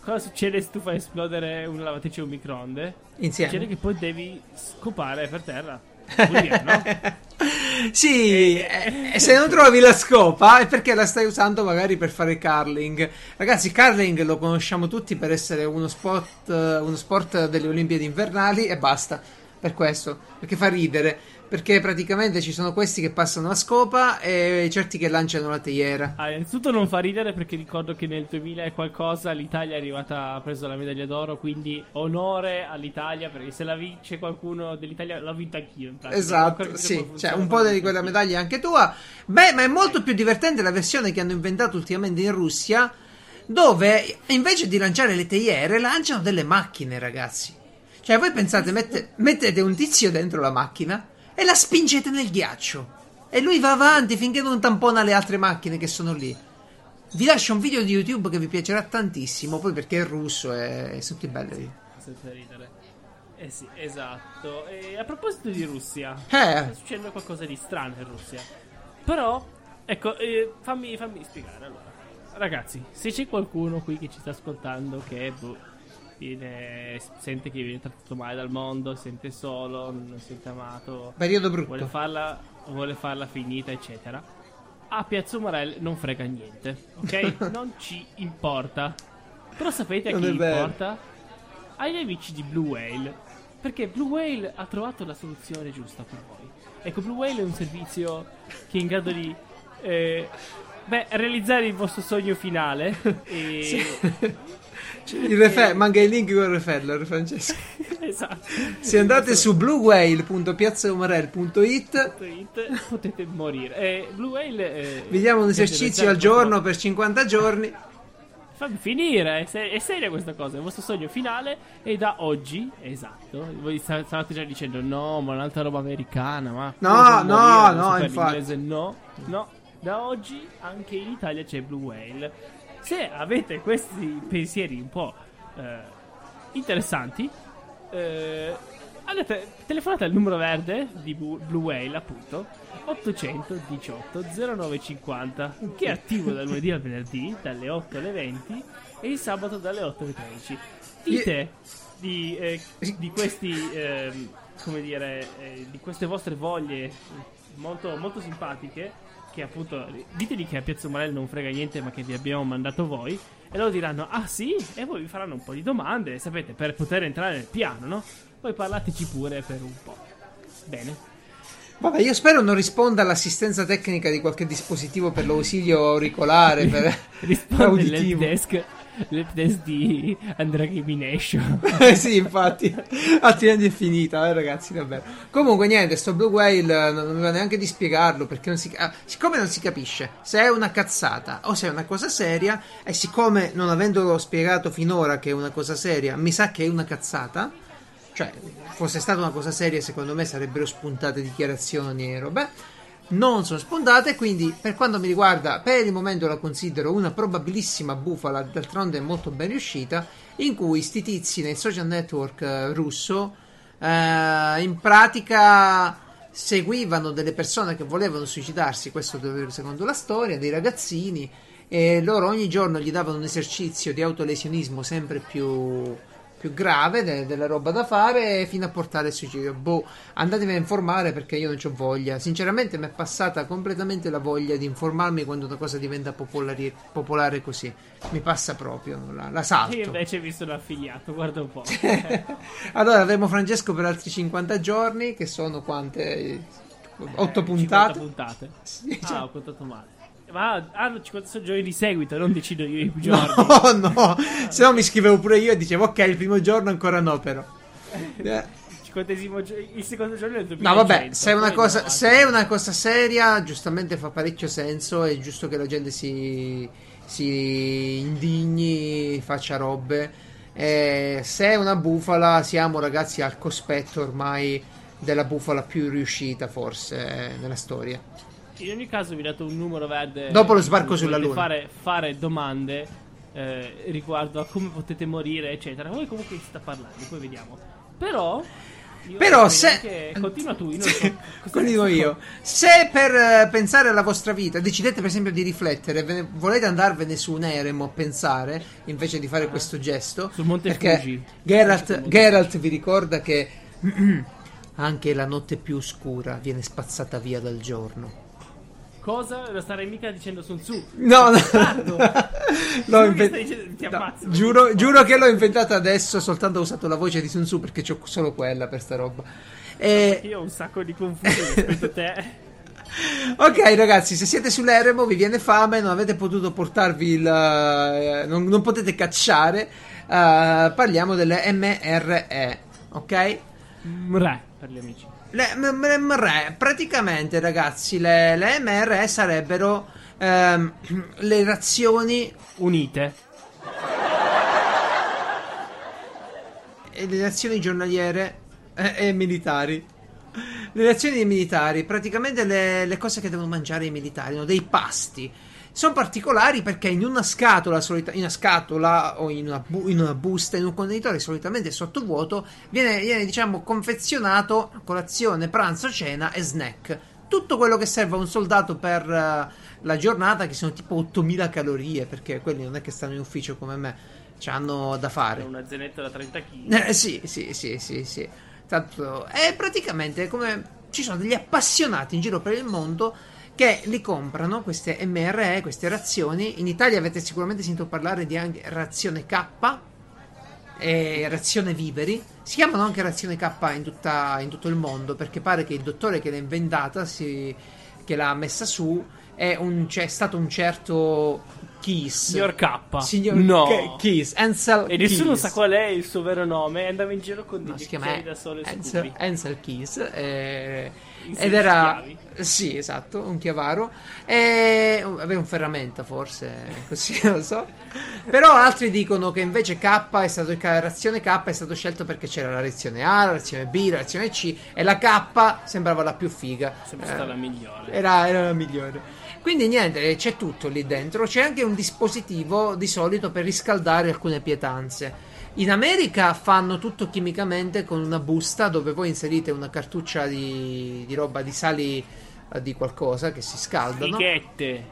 Cosa succede se tu fai esplodere una lavatrice o un microonde? Insieme. Succede che poi devi scopare per terra. Pulire, no? Sì, e, e se non trovi la scopa è perché la stai usando magari per fare curling. Ragazzi, curling lo conosciamo tutti per essere uno sport, eh, uno sport delle Olimpiadi invernali e basta. Per questo, perché fa ridere. Perché praticamente ci sono questi che passano la scopa e certi che lanciano la teiera. Ah, innanzitutto non fa ridere perché ricordo che nel 2000 e qualcosa l'Italia è arrivata, ha preso la medaglia d'oro, quindi onore all'Italia perché se la vince qualcuno dell'Italia l'ho vinta anch'io. In pratica. Esatto, sì, cioè un po' di quella medaglia è anche tua. Beh, ma è molto più divertente la versione che hanno inventato ultimamente in Russia, dove invece di lanciare le teiere lanciano delle macchine, ragazzi. Cioè, voi pensate, mette- mettete un tizio dentro la macchina e la spingete nel ghiaccio. E lui va avanti finché non tampona le altre macchine che sono lì. Vi lascio un video di YouTube che vi piacerà tantissimo, poi perché è russo e, sono tutti belli. Senza ridere. Eh sì, esatto. E a proposito di Russia, Eh. sta succedendo qualcosa di strano in Russia. Però, ecco, eh, fammi, fammi spiegare. Allora, ragazzi, se c'è qualcuno qui che ci sta ascoltando che boh, viene, sente che viene trattato male dal mondo, si sente solo, non si sente amato, Periodo vuole brutto. farla, vuole farla finita, eccetera. a Piazza Umarell non frega niente, ok? non ci importa. Però sapete a Non chi importa? Agli amici di Blue Whale. Perché Blue Whale ha trovato la soluzione giusta per voi. Ecco, Blue Whale è un servizio che è in grado di eh, beh, realizzare il vostro sogno finale. E... Il refer- manca il link con il referral, Francesco. esatto. Se andate su bluewhale.piazzaumarell.it It, potete morire. Eh, Blue Whale. eh, vi diamo un esercizio al giorno per 50 giorni. Fammi finire, è, se- è seria questa cosa. Il vostro sogno finale è da oggi. Esatto. Voi sta- stavate già dicendo no, ma è un'altra roba americana. Ma No, no, morire, no, infatti. No, no. Da oggi anche in Italia c'è Blue Whale. Se avete questi pensieri un po' eh, interessanti, eh, andate, telefonate al numero verde di Blue Whale, appunto 818 0950, che è attivo dal lunedì al venerdì, dalle 8 alle 20 e il sabato dalle 8 alle 13. Dite di, eh, di questi, ehm, come dire, eh, di queste vostre voglie molto, molto simpatiche che appunto diteli che a Piazza Umarell non frega niente ma che vi abbiamo mandato voi e loro diranno ah sì e poi vi faranno un po' di domande sapete per poter entrare nel piano no? poi parlateci pure per un po' bene Vabbè, io spero non risponda all'assistenza tecnica di qualche dispositivo per l'ausilio auricolare, per risponde l'help auditivo. desk l'help desk di Andrea Gimination Eh sì, infatti, altrimenti è finita, eh, ragazzi, davvero. Comunque, niente, sto Blue Whale eh, non, non mi va neanche di spiegarlo perché non si, ah, siccome non si capisce se è una cazzata o se è una cosa seria, e siccome non avendolo spiegato finora che è una cosa seria, mi sa che è una cazzata. Cioè, fosse stata una cosa seria, secondo me sarebbero spuntate dichiarazioni e robe. Non sono spuntate, quindi per quanto mi riguarda, per il momento la considero una probabilissima bufala, d'altronde è molto ben riuscita, in cui sti tizi nel social network eh, russo eh, in pratica seguivano delle persone che volevano suicidarsi, questo secondo la storia, dei ragazzini, e loro ogni giorno gli davano un esercizio di autolesionismo sempre più, più grave, de- della roba da fare, fino a portare al suicidio. Boh, andatevi a informare perché io non ho voglia. Sinceramente mi è passata completamente la voglia di informarmi quando una cosa diventa popolari- popolare così. Mi passa proprio, la, la salto. io invece vi sono affiliato guarda un po' allora avremo Francesco per altri 50 giorni, che sono quante? 8 Eh, 50 puntate. puntate Sì, cioè- ah ho contato male ma hanno 56 giorni di seguito non decido io i giorni No, no, se no mi scrivevo pure io e dicevo ok, il primo giorno ancora no, però. Eh, il secondo giorno del No, vabbè, 2100, se è, una cosa, no, se è una cosa seria, giustamente fa parecchio senso. È giusto che la gente si, si indigni, faccia robe. Eh, se è una bufala, siamo ragazzi al cospetto ormai della bufala più riuscita, forse, eh, nella storia. In ogni caso vi ho dato un numero verde. Dopo lo sbarco sulla Luna. Fare, fare domande eh, riguardo a come potete morire, eccetera. Voi comunque state parlando, poi vediamo. Però. io Però se... continua tu, io so. Continuo io. Se per eh, pensare alla vostra vita decidete per esempio di riflettere, ne- volete andarvene su un eremo a pensare, invece di fare questo gesto, Sul Monte perché Fuji. Geralt, Geralt vi ricorda che anche la notte più oscura viene spazzata via dal giorno. Cosa? Lo starei mica dicendo Sun Tzu. No, no. L'ho Solo che inven- stai dicendo- ti no, ammazzo. giuro, giuro che l'ho inventata adesso, soltanto ho usato la voce di Sun Tzu perché ho solo quella per sta roba. E- Io ho un sacco di confusione rispetto a te. Ok ragazzi, se siete sull'eremo, vi viene fame, non avete potuto portarvi il... eh, non, non potete cacciare, eh, parliamo delle MRE, ok? Mre, per gli amici. Le M- MRE, praticamente ragazzi, le, le MRE sarebbero ehm, le razioni, Unite. le razioni giornaliere eh, e militari. Le razioni dei militari, praticamente le, le cose che devono mangiare i militari, no? dei pasti. Sono particolari perché in una scatola, solita- in una scatola o in una, bu- in una busta, in un contenitore solitamente sottovuoto, viene, viene diciamo confezionato colazione, pranzo, cena e snack. Tutto quello che serve a un soldato per eh, la giornata, che sono tipo 8000 calorie, perché quelli non è che stanno in ufficio come me, hanno da fare. Una zenetta da 30 kg. Eh, sì, sì, sì, sì, sì. Tanto è praticamente come ci sono degli appassionati in giro per il mondo che li comprano queste MRE, queste razioni. In Italia avete sicuramente sentito parlare di anche razione K e razione viveri. Si chiamano anche razione K in, tutta- in tutto il mondo perché pare che il dottore che l'ha inventata, si- che l'ha messa su, è, un, c'è stato un certo Keys. Signor K. Signor no. Ke- Keys. Ansel E nessuno Keys. sa qual è il suo vero nome andava in giro con dei No, si chiama da sole Ansel. Ansel Keys eh, ed era sì esatto un chiavaro e aveva un ferramenta forse così non lo so però altri dicono che invece K è stato la razione K è stato scelto perché c'era la razione A la razione B la razione C e la K sembrava la più figa Sempre Eh, stata la migliore. era, era la migliore. Quindi niente, c'è tutto lì dentro. C'è anche un dispositivo di solito per riscaldare alcune pietanze. In America fanno tutto chimicamente con una busta dove voi inserite una cartuccia di, di roba di sali eh, di qualcosa che si scaldano. Fighette.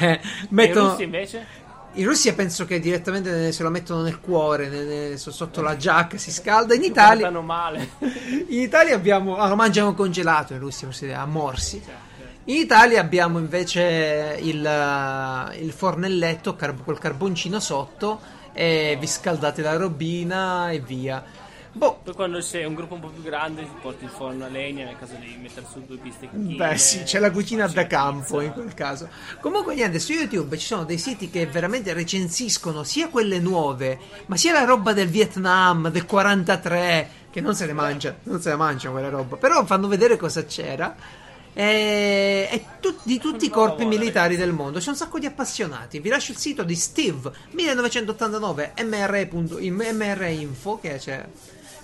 Eh, mettono- i russi invece? in Russia penso che direttamente se lo mettono nel cuore, ne- ne- so- sotto la giacca, si scalda. In Italia, male. in Italia abbiamo. Ah, lo mangiano congelato in Russia, a morsi. Certo. In Italia abbiamo invece il, il fornelletto col carboncino sotto e vi scaldate la robina e via. Boh, Poi quando sei un gruppo un po' più grande ti porti il forno a legna nel caso devi mettere su due bistecchine. beh sì, c'è la cucina da campo in quel caso. Comunque niente, su YouTube ci sono dei siti che veramente recensiscono sia quelle nuove, ma sia la roba del Vietnam, del 43, che non se ne mangia, non se la mangiano quella roba, però fanno vedere cosa c'era. E, e tu- di tutti i corpi militari del mondo. C'è un sacco di appassionati. Vi lascio il sito di Steve 1989 MR. MR Info che c'è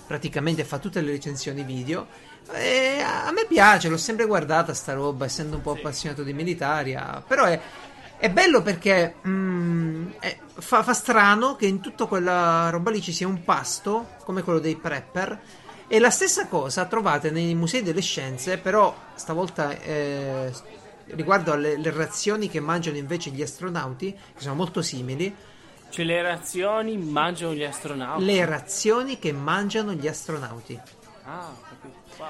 praticamente fa tutte le recensioni video. E a me piace l'ho sempre guardata sta roba essendo un po' appassionato di militari però è, è bello perché mm, è- fa, fa strano che in tutta quella roba lì ci sia un pasto come quello dei prepper e la stessa cosa trovate nei musei delle scienze, però stavolta eh, riguardo alle le razioni che mangiano invece gli astronauti, che sono molto simili, Cioè le razioni mangiano gli astronauti. le razioni che mangiano gli astronauti. Ah, capito. Wow.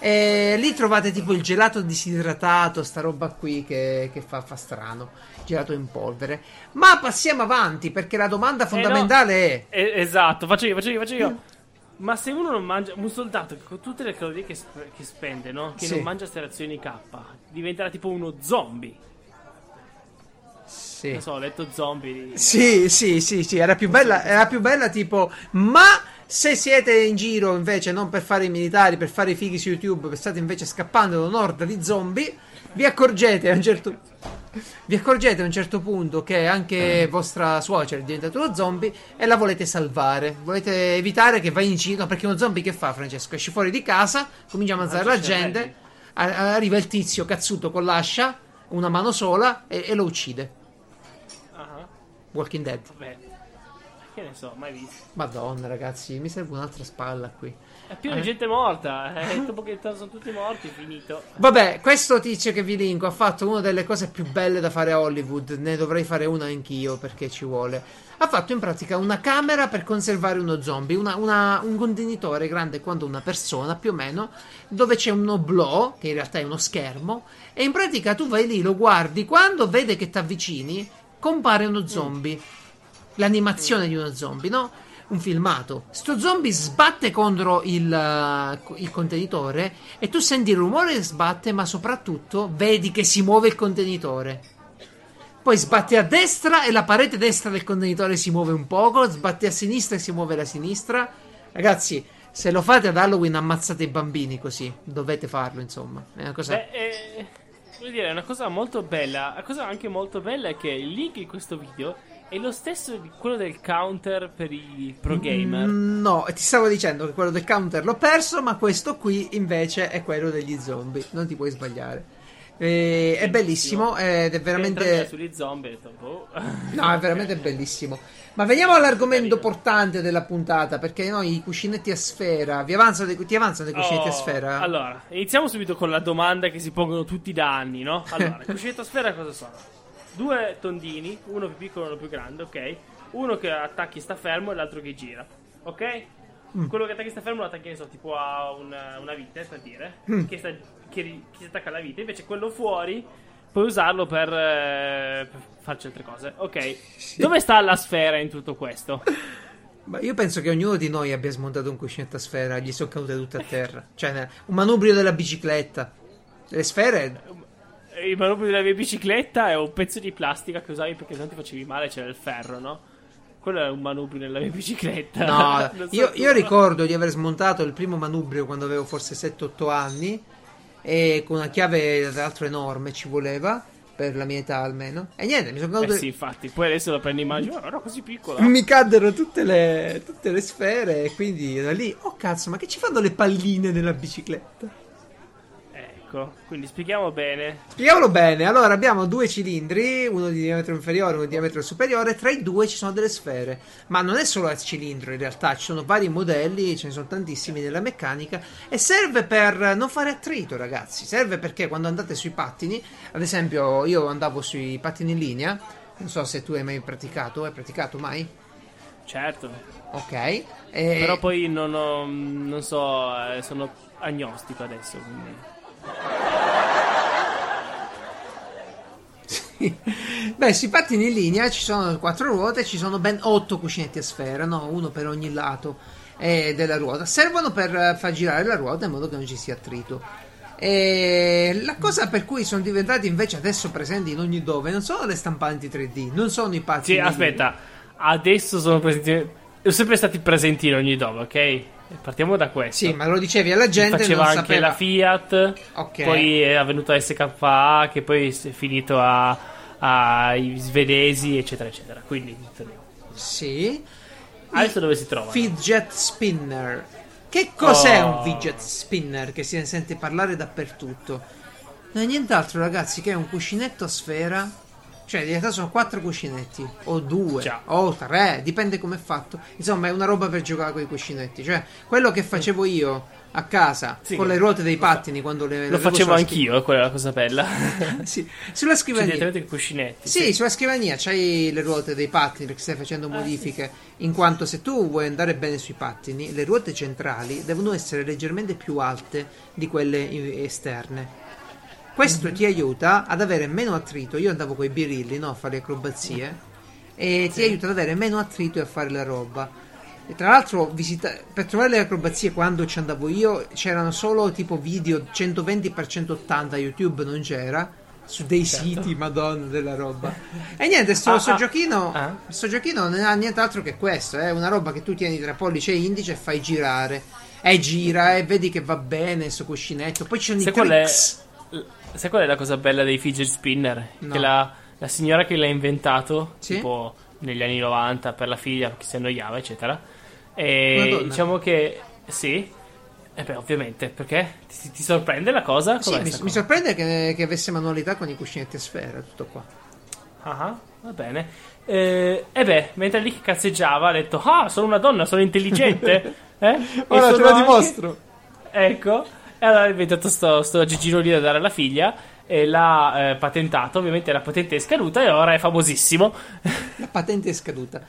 E lì trovate tipo il gelato disidratato, sta roba qui che, che fa, fa strano, gelato in polvere. Ma passiamo avanti perché la domanda fondamentale è... Eh, esatto, faccio io, faccio io, faccio io. Ma se uno non mangia, un soldato che con tutte le calorie che, sp- che spende, no? Che Sì. non mangia queste razioni K, diventerà tipo uno zombie. Sì. Non so, ho letto zombie. di- Sì, sì, sì, sì, era più bella, era più bella tipo, ma se siete in giro invece non per fare i militari, per fare i fighi su YouTube, state invece scappando da un'orda di zombie, vi accorgete a un certo vi accorgete a un certo punto che anche vostra suocera è diventata uno zombie e la volete salvare. Volete evitare che vai in giro, perché uno zombie che fa, Francesco? Esce fuori di casa, comincia a ammazzare la Mangia gente, a- arriva il tizio cazzuto con l'ascia, una mano sola e, e lo uccide. Ah, Walking Dead. vabbè. Che ne so, mai visto. Madonna, ragazzi, mi serve un'altra spalla qui. È Eh? di gente morta. Eh, dopo che sono tutti morti, è finito. Vabbè, questo tizio che vi linko ha fatto una delle cose più belle da fare a Hollywood. Ne dovrei fare una anch'io perché ci vuole. Ha fatto in pratica una camera per conservare uno zombie, una- una- un contenitore grande quanto una persona più o meno, dove c'è un oblò, che in realtà è uno schermo, e in pratica tu vai lì, lo guardi, quando vede che ti avvicini, compare uno zombie. L'animazione di uno zombie, no? Un filmato. Sto zombie sbatte contro il, eh, il contenitore e tu senti il rumore che sbatte, ma soprattutto vedi che si muove il contenitore. Poi sbatte a destra e la parete destra del contenitore si muove un poco, sbatte a sinistra e si muove la sinistra. Ragazzi, se lo fate ad Halloween ammazzate i bambini così, dovete farlo, insomma. È una cosa Beh, eh, dire, è una cosa molto bella. La cosa anche molto bella è che il link di questo video è lo stesso di quello del counter per i pro gamer. Mm, No, ti stavo dicendo che quello del counter l'ho perso, ma questo qui invece è quello degli zombie. Non ti puoi sbagliare. E- è bellissimo ed è veramente. sugli zombie, detto, boh. No, è veramente bellissimo. Ma veniamo all'argomento portante della puntata, perché noi i cuscinetti a sfera. Vi avanzano dei, ti avanzano dei cuscinetti a Oh, sfera? Allora, iniziamo subito con la domanda che si pongono tutti da anni, no? Allora, cuscinetto a sfera cosa sono? Due tondini, uno più piccolo e uno più grande, ok? Uno che attacchi sta fermo e l'altro che gira, ok? quello che attacchi sta fermo lo attacchi, ne so, tipo a una, una vite, per dire, Mm. che, sta, che, che si attacca alla vite, invece quello fuori puoi usarlo per, eh, per farci altre cose. Ok, dove sta la sfera in tutto questo? Ma io penso che ognuno di noi abbia smontato un cuscinetto a sfera gli sono cadute tutte a terra. Cioè, un manubrio della bicicletta. Le sfere. Il manubrio della mia bicicletta è un pezzo di plastica che usavi perché non ti facevi male c'era il ferro, no? Quello è un manubrio nella mia bicicletta. No, so io, io ricordo di aver smontato il primo manubrio quando avevo forse 7-8 anni. E con una chiave, tra l'altro, enorme ci voleva. Per la mia età almeno. E niente, mi sono Eh cadute. sì, infatti, poi adesso lo prendi in mano, ma era così piccola. Mi caddero tutte le, tutte le sfere. E quindi da lì. Oh cazzo, ma che ci fanno le palline nella bicicletta? Ecco, quindi spieghiamo bene. Spieghiamolo bene. Allora, abbiamo due cilindri, uno di diametro inferiore e uno di diametro superiore. Tra i due ci sono delle sfere. Ma non è solo a cilindro, in realtà, ci sono vari modelli, ce ne sono tantissimi nella meccanica. E serve per non fare attrito, ragazzi. Serve perché quando andate sui pattini, ad esempio, io andavo sui pattini in linea. Non so se tu hai mai praticato, hai praticato mai? Certo. Ok. E- Però poi non, ho, non so, eh, sono agnostico adesso. Quindi. Beh, sui pattini in linea ci sono quattro ruote, ci sono ben otto cuscinetti a sfera, no? uno per ogni lato eh, della ruota. Servono per far girare la ruota in modo che non ci sia attrito. E la cosa per cui sono diventati invece adesso presenti in ogni dove non sono le stampanti 3D, non sono i pattini. Sì, aspetta, adesso sono presenti. Sono sempre stati presenti in ogni dove, ok? Partiamo da questo. Sì, ma lo dicevi alla gente Faceva non anche sapeva. la Fiat, Ok. poi è venuta SKA, che poi è finito ai svedesi, eccetera, eccetera. Quindi. Sì. adesso dove si trova? Fidget spinner. Che cos'è Oh. un fidget spinner che si ne sente parlare dappertutto? Non è nient'altro, ragazzi, che un cuscinetto a sfera. Cioè, in realtà sono quattro cuscinetti, o due, Già. o tre, dipende come è fatto. Insomma, è una roba per giocare con i cuscinetti. Cioè, quello che facevo io a casa Sì, con le ruote dei pattini quando le Lo facevo anch'io, quella è la cosa bella. sì, sulla Cioè, scrivania. direttamente con i cuscinetti. Sì, sulla scrivania c'hai le ruote dei pattini perché stai facendo modifiche. In quanto se tu vuoi andare bene sui pattini, le ruote centrali devono essere leggermente più alte di quelle esterne. Questo ti aiuta ad avere meno attrito. Io andavo con i birilli no, a fare acrobazie e ti aiuta ad avere meno attrito e a fare la roba. E tra l'altro, visita- per trovare le acrobazie quando ci andavo io, c'erano solo tipo video 120x180, YouTube non c'era. Su dei siti, madonna della roba. E niente, sto, Ah, sto ah, giochino. ah. Sto giochino non ha nient'altro che questo. È una roba che tu tieni tra pollice e indice e fai girare. E gira e vedi che va bene sto cuscinetto. Poi Sai i qual, è, tricks. Sai qual è la cosa bella dei fidget spinner? No. Che la, la signora che l'ha inventato, Sì? tipo negli anni 90 per la figlia che si annoiava, eccetera. E diciamo che sì. E beh, ovviamente, perché ti, ti sorprende la cosa? Sì, mi, mi cosa? sorprende che, che avesse manualità con i cuscinetti a sfera. Tutto qua. Ah, ah, va bene. Eh, e beh, mentre lì che cazzeggiava ha detto: Ah, sono una donna, sono intelligente. Eh? Ora te lo anche- dimostro. Ecco, e allora ha inventato sto, sto aggeggino lì da dare alla figlia e l'ha eh, patentato. Ovviamente la patente è scaduta e ora è famosissimo. La patente è scaduta.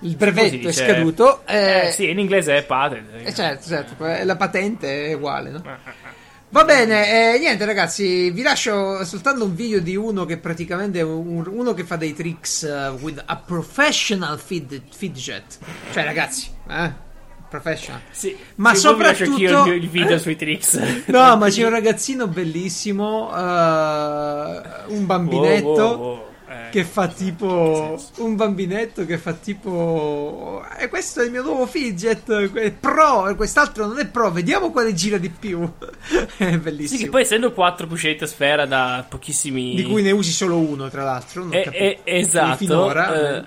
Il brevetto è scaduto. Eh, Eh, sì, in inglese è patent. eh, certo, certo. eh, La patente è uguale, no? Va bene, eh, niente ragazzi, vi lascio soltanto un video di uno che praticamente è un- uno che fa dei tricks eh, with a professional fid- fidget. Cioè ragazzi, eh, professional. Sì, Ma sì, soprattutto- anch'io il, video sui tricks. No, ma c'è un ragazzino bellissimo, eh, un bambinetto. Wow, wow, wow. Eh, Che fa tipo un bambinetto che fa tipo e questo è il mio nuovo fidget pro quest'altro non è pro vediamo quale gira di più è Sì, bellissimo che poi essendo quattro cuscinetti a sfera da pochissimi. di cui ne usi solo uno tra l'altro non Eh, capisco. eh, esatto. finora eh,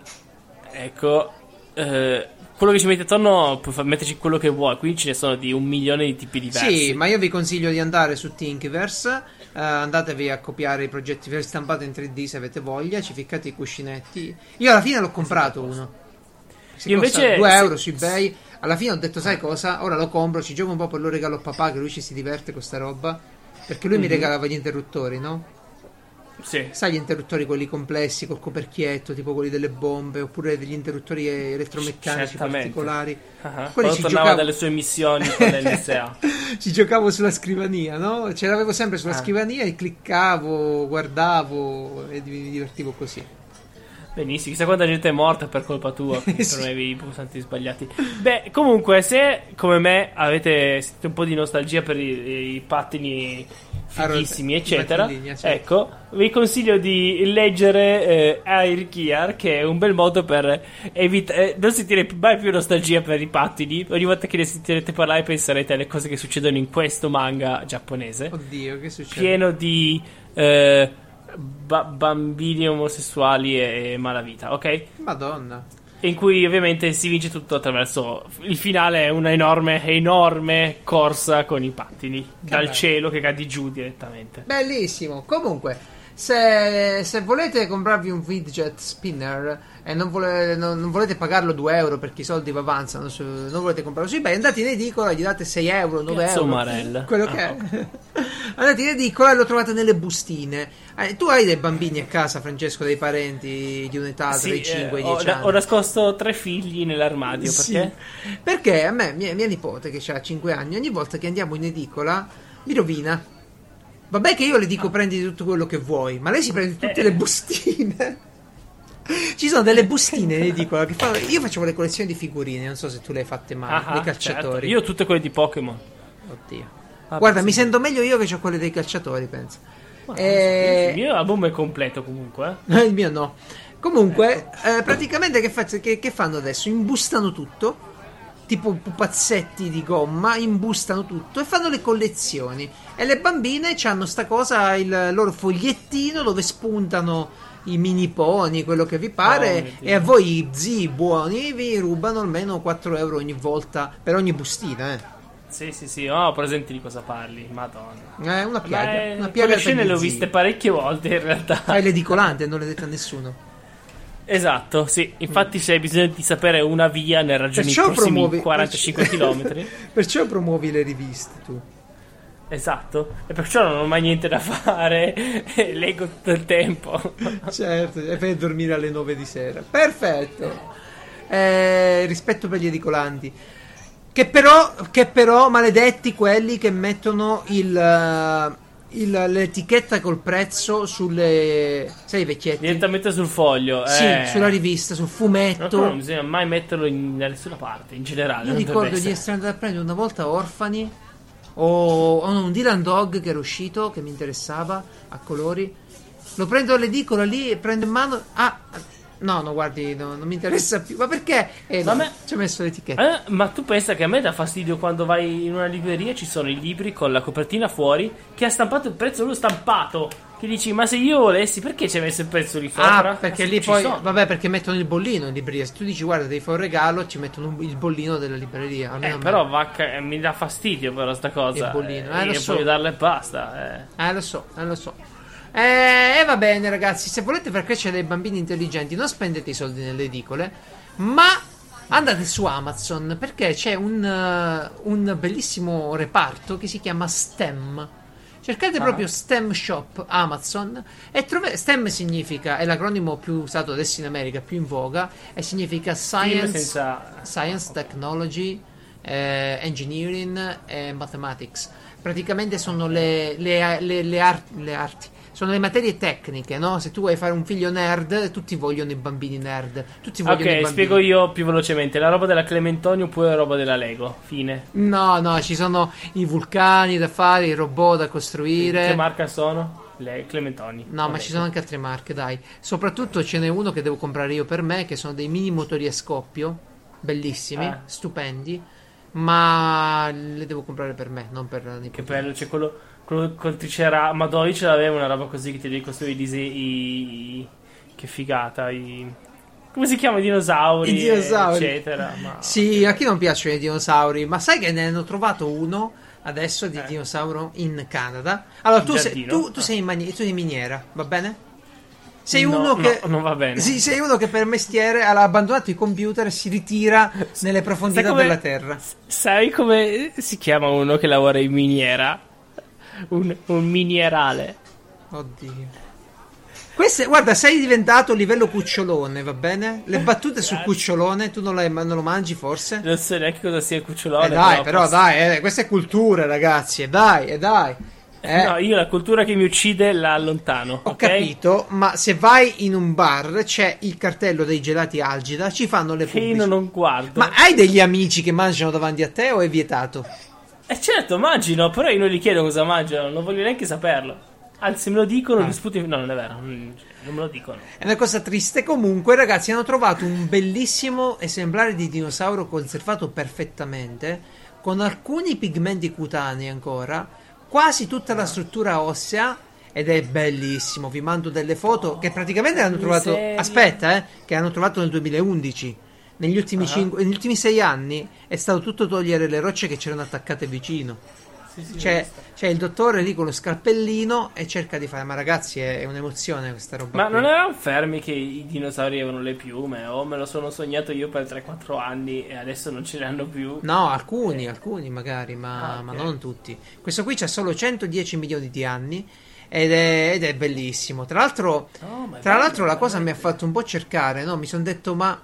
ecco, eh, quello che ci metti attorno puoi metterci quello che vuoi. Quindi ce ne sono di un milione di tipi diversi. Sì, ma io vi consiglio di andare su Thinkiverse. eh, andatevi a copiare i progetti per stampati in 3D se avete voglia. Ci ficcate i cuscinetti. Io alla fine l'ho comprato uno. Si Io invece- 2 se- euro su eBay. Alla fine ho detto, sai cosa? Ora lo compro, ci gioco un po' per lo regalo a papà, che lui ci si diverte con sta roba. Perché lui mi Mhm. regalava gli interruttori, no? Sì. Sai gli interruttori quelli complessi col coperchietto, tipo quelli delle bombe, oppure degli interruttori elettromeccanici Certamente. particolari. Ah, Quelli Quando ci tornava giocavo- dalle sue missioni con l'NSA. Ci giocavo sulla scrivania, no? Ce l'avevo sempre sulla Ah. scrivania e cliccavo, guardavo e mi divertivo così. Benissimo, chissà quanta gente è morta per colpa tua, perché Sì. premevi i pulsanti sbagliati. Beh, comunque, se come me avete sentito un po' di nostalgia per i, i pattini fighissimi, eccetera, pattini certo. ecco, vi consiglio di leggere eh, Air Gear, che è un bel modo per evitare, non sentire mai più nostalgia per i pattini. Ogni volta che ne sentirete parlare penserete alle cose che succedono in questo manga giapponese Oddio, che succede? pieno di eh, ba- bambini omosessuali e, e malavita, ok? Madonna. In cui ovviamente si vince tutto attraverso il finale è una enorme, enorme corsa con i pattini dal bello. cielo che cadi giù direttamente. Bellissimo. Comunque, se, se volete comprarvi un fidget spinner e non, vole- non- non volete pagarlo 2 euro perché i soldi vi avanzano, su- non volete comprarlo su eBay, andate in edicola, gli date 6 euro, 9 Cazzo, euro. Marella. Quello che è. andate in edicola e lo trovate nelle bustine. Eh, tu hai dei bambini a casa, Francesco, dei parenti di un'età tra i 5 e i eh, ho, 10 anni. ho nascosto tre figli nell'armadio Sì. perché? Perché a me, mia, mia nipote che ha 5 anni, ogni volta che andiamo in edicola mi rovina. Vabbè che io le dico prendi tutto quello che vuoi, ma lei si prende tutte Eh. le bustine. Ci sono delle bustine in edicola che fanno... Io facevo le collezioni di figurine, non so se tu le hai fatte mai, Ah, dei certo. calciatori. Io ho tutte quelle di Pokémon. Oddio. Ah, Guarda, mi sento meglio io che ho quelle dei calciatori, penso. Ma Eh, Il mio album è completo comunque. eh. Il mio no. Comunque, eh, praticamente che, fa- che- che fanno adesso? Imbustano tutto, tipo pupazzetti di gomma, imbustano tutto e fanno le collezioni. E le bambine hanno sta cosa, il loro fogliettino dove spuntano i mini pony, quello che vi Oh, pare, Dio. e a voi zii buoni vi rubano almeno 4 euro ogni volta per ogni bustina, eh. Sì, sì, sì, ho presente di cosa parli, madonna. È una piaga, Ma, eh, una piaga scene le ho viste parecchie volte in realtà. Fai l'edicolante, non le dette a nessuno. Esatto, sì. Infatti, se hai bisogno di sapere una via ne ragioni i Perciò prossimi promuovi 45 km. Perciò promuovi le riviste tu. Esatto. E perciò non ho mai niente da fare. leggo tutto il tempo. Certo, e per dormire alle 9 di sera. Perfetto. Eh, rispetto per gli edicolanti. Che però, che però, maledetti quelli che mettono il, eh, il- l'etichetta col prezzo sulle. Sai, i vecchietti? Direttamente sul foglio. Sì, eh. sulla rivista, sul fumetto. non bisogna mai metterlo in, da nessuna parte, in generale. Io ricordo di essere. andato a prendere una volta Orfani o, o un Dylan Dog che era uscito, che mi interessava a colori. Lo prendo all'edicola lì e prendo in mano. Ah, no, no, guardi, no, non mi interessa più. Ma perché? Eh, no, me- ci ho messo l'etichetta. Eh, ma tu pensa che a me dà fastidio quando vai in una libreria e ci sono i libri con la copertina fuori che ha stampato il prezzo lui stampato. Che dici, ma se io volessi, perché ci hai messo il prezzo lì sopra? Ah, perché lì poi, sono. vabbè, perché mettono il bollino in libreria. Se tu dici, guarda, devi fare un regalo, ci mettono il bollino della libreria. Eh, però vacca, eh, mi dà fastidio però sta cosa. Il bollino, eh, eh, lo so. voglio darle e basta. Eh. Eh, lo so, eh, lo so. Eh, e va bene, ragazzi. Se volete far crescere dei bambini intelligenti, non spendete i soldi nelle edicole, ma andate su Amazon perché c'è un, eh, un bellissimo reparto che si chiama STEM. Cercate Ah. proprio STEM Shop Amazon e trovate STEM significa è l'acronimo più usato adesso in America, più in voga e significa Science, senza... Science, Technology, eh, Engineering e Mathematics. Praticamente sono le, le- le- le ar- le arti, sono le materie tecniche, no? Se tu vuoi fare un figlio nerd, tutti vogliono i bambini nerd. Tutti vogliono i Ok, spiego io più velocemente. La roba della Clementoni oppure la roba della Lego. Fine. No, no, ci sono i vulcani da fare, i robot da Che costruire. marca sono? Le Clementoni. No, ma ci sono anche altre marche, dai. Soprattutto ce n'è uno che devo comprare io per me, che sono dei mini motori a scoppio, bellissimi, Eh. stupendi, ma le devo comprare per me, non per Che bello, c'è quello, quello col triceratopo. Madonna, io ce l'avevo una roba così che ti devi costruire i disegni. Che figata. I... Come si chiama? I dinosauri. I dinosauri. Eccetera. Ma... Sì, a chi non piacciono i dinosauri, ma sai che ne hanno trovato uno adesso di Eh. dinosauro in Canada? Allora, tu, sei, tu, tu sei in, mani- tu in miniera, va bene? Sei No, uno che... no, non va bene. Sì, sei uno che per mestiere ha abbandonato i computer e si ritira nelle profondità come- della terra. Sai come si chiama uno che lavora in miniera? Un, un minierale. Oddio. Queste, guarda, sei diventato livello cucciolone, va bene? Le battute sul cucciolone, tu non, le- non lo mangi forse? Non so neanche cosa sia il cucciolone. Eh dai, però posso- dai, eh, questa è cultura, ragazzi, e dai, e dai. Eh, No, io la cultura che mi uccide la allontano. Ho ok? capito, ma se vai in un bar c'è il cartello dei gelati Algida, ci fanno le Che io non guardo. Ma hai degli amici che mangiano davanti a te o è vietato? Eh certo, immagino, però io non gli chiedo cosa mangiano, non voglio neanche saperlo. Anzi, me lo dicono, Ah. gli sputi... No, non è vero, non me lo dicono. È una cosa triste. Comunque, ragazzi, hanno trovato un bellissimo esemplare di dinosauro conservato perfettamente, con alcuni pigmenti cutanei ancora, quasi tutta la struttura ossea. Ed è bellissimo. Vi mando delle foto che praticamente hanno trovato. miseria. Aspetta, eh, che hanno trovato nel 2011. Negli ultimi, Ah. cinque- negli ultimi sei anni è stato tutto togliere le rocce che c'erano attaccate vicino. Sì, sì, C'è, c'è il dottore lì con lo scalpellino e cerca di fare. Ma ragazzi, è, è un'emozione questa roba. Ma qui. non erano fermi che i dinosauri avevano le piume? O me lo sono sognato io per 3-4 anni e adesso non ce le hanno più? No, alcuni, alcuni magari, ma, Ah, ok. ma non tutti. Questo qui c'ha solo 110 milioni di anni ed è, ed è bellissimo. Tra l'altro, No, è tra bello, l'altro la cosa mi ha fatto un po' cercare, no? Mi sono detto, ma,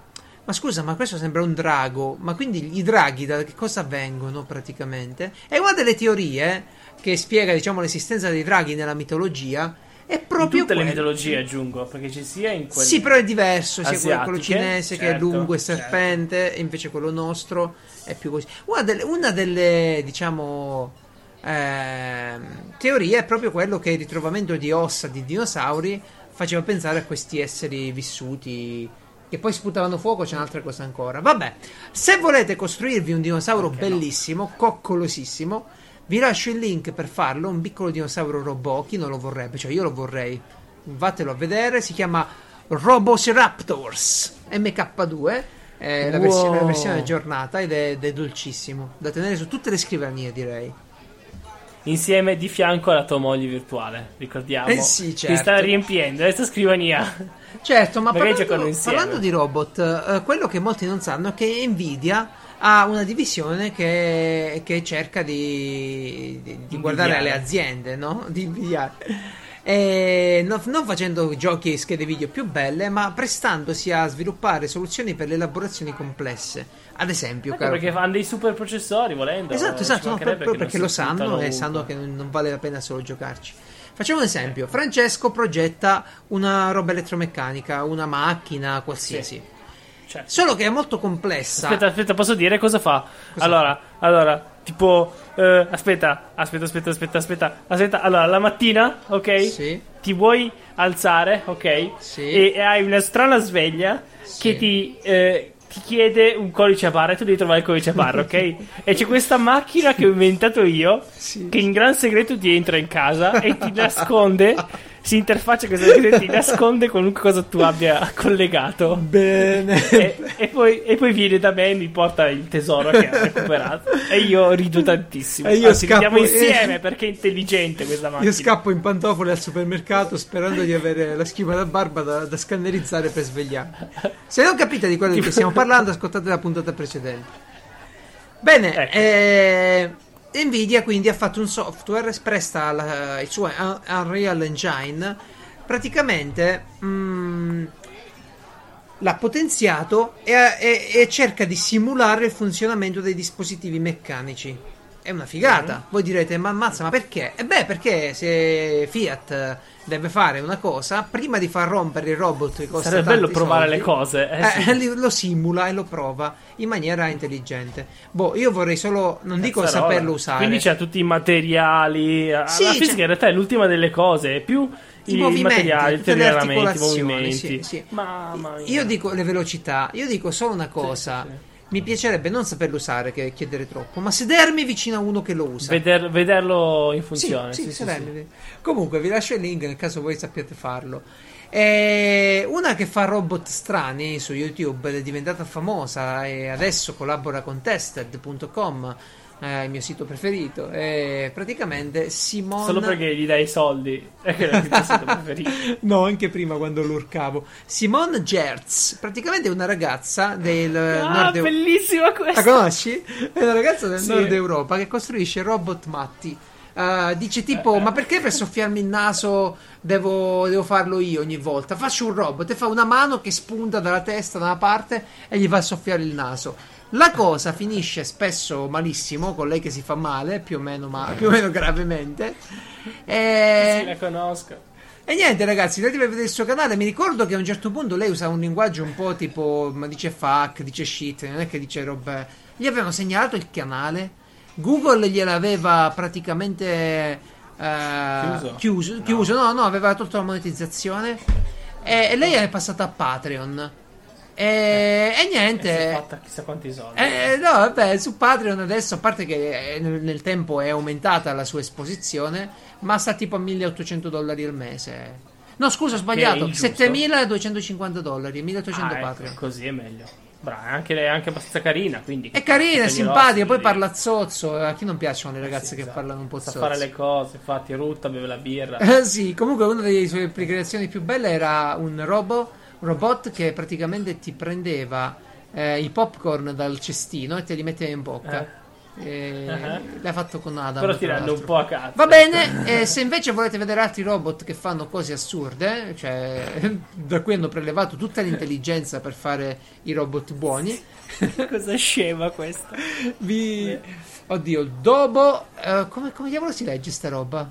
ma scusa, ma questo sembra un drago. Ma quindi i draghi da che cosa vengono praticamente? E una delle teorie che spiega, diciamo, l'esistenza dei draghi nella mitologia è In proprio tutte le quella- mitologie aggiungo, perché ci sia in quelle... Sì, però è diverso, sia quello, quello cinese che è certo, lungo e certo. serpente, e invece quello nostro è più così. Una delle, una delle, diciamo, ehm, teorie è proprio quello che il ritrovamento di ossa di dinosauri faceva pensare a questi esseri vissuti che poi sputavano fuoco, c'è un'altra cosa ancora. Vabbè, se volete costruirvi un dinosauro bellissimo, coccolosissimo, vi lascio il link per farlo, un piccolo dinosauro robot, chi non lo vorrebbe? Cioè io lo vorrei. Vatelo a vedere, si chiama Robosiraptors MK2. È la, Wow. versione, la versione aggiornata ed è, ed è dolcissimo. Da tenere su tutte le scrivanie, direi. Insieme di fianco alla tua moglie virtuale, ricordiamo. Eh sì, Ti certo. sta riempiendo questa scrivania. Certo, ma parlando, parlando di robot, eh, quello che molti non sanno è che Nvidia ha una divisione che, che cerca di, di- di guardare alle aziende, no? Di invidiare. E no- non facendo giochi e schede video più belle, ma prestandosi a sviluppare soluzioni per le elaborazioni complesse. Ad esempio, Ecco caro- perché fanno dei super processori volendo. Esatto, esatto, no, proprio perché non lo sanno e sanno che non non vale la pena solo giocarci. Facciamo un esempio. Francesco progetta una roba elettromeccanica, una macchina qualsiasi. Cioè, Solo che è molto complessa. Aspetta, aspetta, posso dire cosa fa? Cosa allora, allora, tipo, eh, aspetta, aspetta, aspetta, aspetta, aspetta, aspetta. Allora, la mattina, ok? Sì. Ti vuoi alzare, ok? Sì. E, e hai una strana sveglia Sì. che ti, eh, ti chiede un codice a barra e tu devi trovare il codice a barra, ok? e c'è questa macchina che ho inventato io Sì. che in gran segreto ti entra in casa e ti nasconde. Si interfaccia con questa e ti nasconde qualunque cosa tu abbia collegato. Bene. E, e poi, e poi viene da me e mi porta il tesoro che ha recuperato. E io rido tantissimo. E io Anzi, scappo- insieme perché è intelligente questa macchina. Io scappo in pantofole al supermercato sperando di avere la schiuma da barba da, da scannerizzare per svegliarmi. Se non capite di quello di cui stiamo parlando, ascoltate la puntata precedente. Bene, Ecco. eh, Nvidia quindi ha fatto un software, presta la- il suo Un- Unreal Engine, praticamente mm, l'ha potenziato e, e- e cerca di simulare il funzionamento dei dispositivi meccanici. È una figata. Voi direte, ma ammazza, ma perché? E beh, perché se Fiat deve fare una cosa, prima di far rompere il robot che costa Sarebbe bello provare soldi, le cose. Eh, eh, sì. lo simula e lo prova in maniera intelligente. Boh, io vorrei solo, non dico Cazzarola. saperlo usare. Quindi c'ha tutti i materiali. La Sì, fisica c'è- in realtà è l'ultima delle cose. È più I i, movimenti, materiali, le telegrafamenti, i articolazioni, movimenti. sì, sì. Mamma mia. Io dico le velocità, io dico solo una cosa. sì. Mi piacerebbe non saperlo usare che chiedere troppo, ma sedermi vicino a uno che lo usa. Veder- vederlo in funzione. sì, sì, sì, sì. Comunque vi lascio il link nel caso voi sappiate farlo. E una che fa robot strani su YouTube ed è diventata famosa e adesso collabora con tested.com, eh, il mio sito preferito. E praticamente Simone. Solo perché gli dai i soldi. È è il tuo sito preferito. No, anche prima quando lo urcavo. Simone Gertz, praticamente è una ragazza del Ah, nord bellissima La questa. conosci? È una ragazza del Sì. nord Europa che costruisce robot matti. Eh, dice tipo: Ma perché per soffiarmi il naso devo, devo farlo io ogni volta? Faccio un robot e fa una mano che spunta dalla testa da una parte e gli fa soffiare il naso. La cosa finisce spesso malissimo, con lei che si fa male, più o meno, ma- più o meno gravemente. E... Sì, la conosco. E niente ragazzi, andate a vedere il suo canale, mi ricordo che a un certo punto lei usa un linguaggio un po' tipo, ma dice fuck, dice shit, non è che dice robe... Gli avevano segnalato il canale, Google gliel'aveva praticamente eh, Chiuso? chiuso, chiuso, no, no, aveva tolto la monetizzazione e, e lei è passata a Patreon. E, e E si è niente... fatta chissà quanti soldi. Eh, no, vabbè, su Patreon adesso, a parte che eh, nel, nel tempo è aumentata la sua esposizione, ma sta tipo a 1800 dollari al mese. No, scusa, ho sbagliato. ingiusto. 7250 dollari, 1800 Ah, ecco, Patreon. così è meglio. Brava, è anche, è anche abbastanza carina, quindi... È carina, è simpatica, poi parla zozzo. A chi non piacciono le ragazze Sì, che esatto. parlano un po' Sa zozzo? fare le cose, infatti, rutta, beve la birra. Eh, sì, comunque una delle sue creazioni più belle era un robot, un robot che praticamente ti prendeva eh, i popcorn dal cestino e te li metteva in bocca. E Ah. L'ha fatto con Adam. Però tirando un po' a cazzo. Va bene, e se invece volete vedere altri robot che fanno cose assurde, cioè da cui hanno prelevato tutta l'intelligenza per fare i robot buoni, Cosa scema questa? vi... Oddio, Dobo... eh, come, come diavolo si legge sta roba?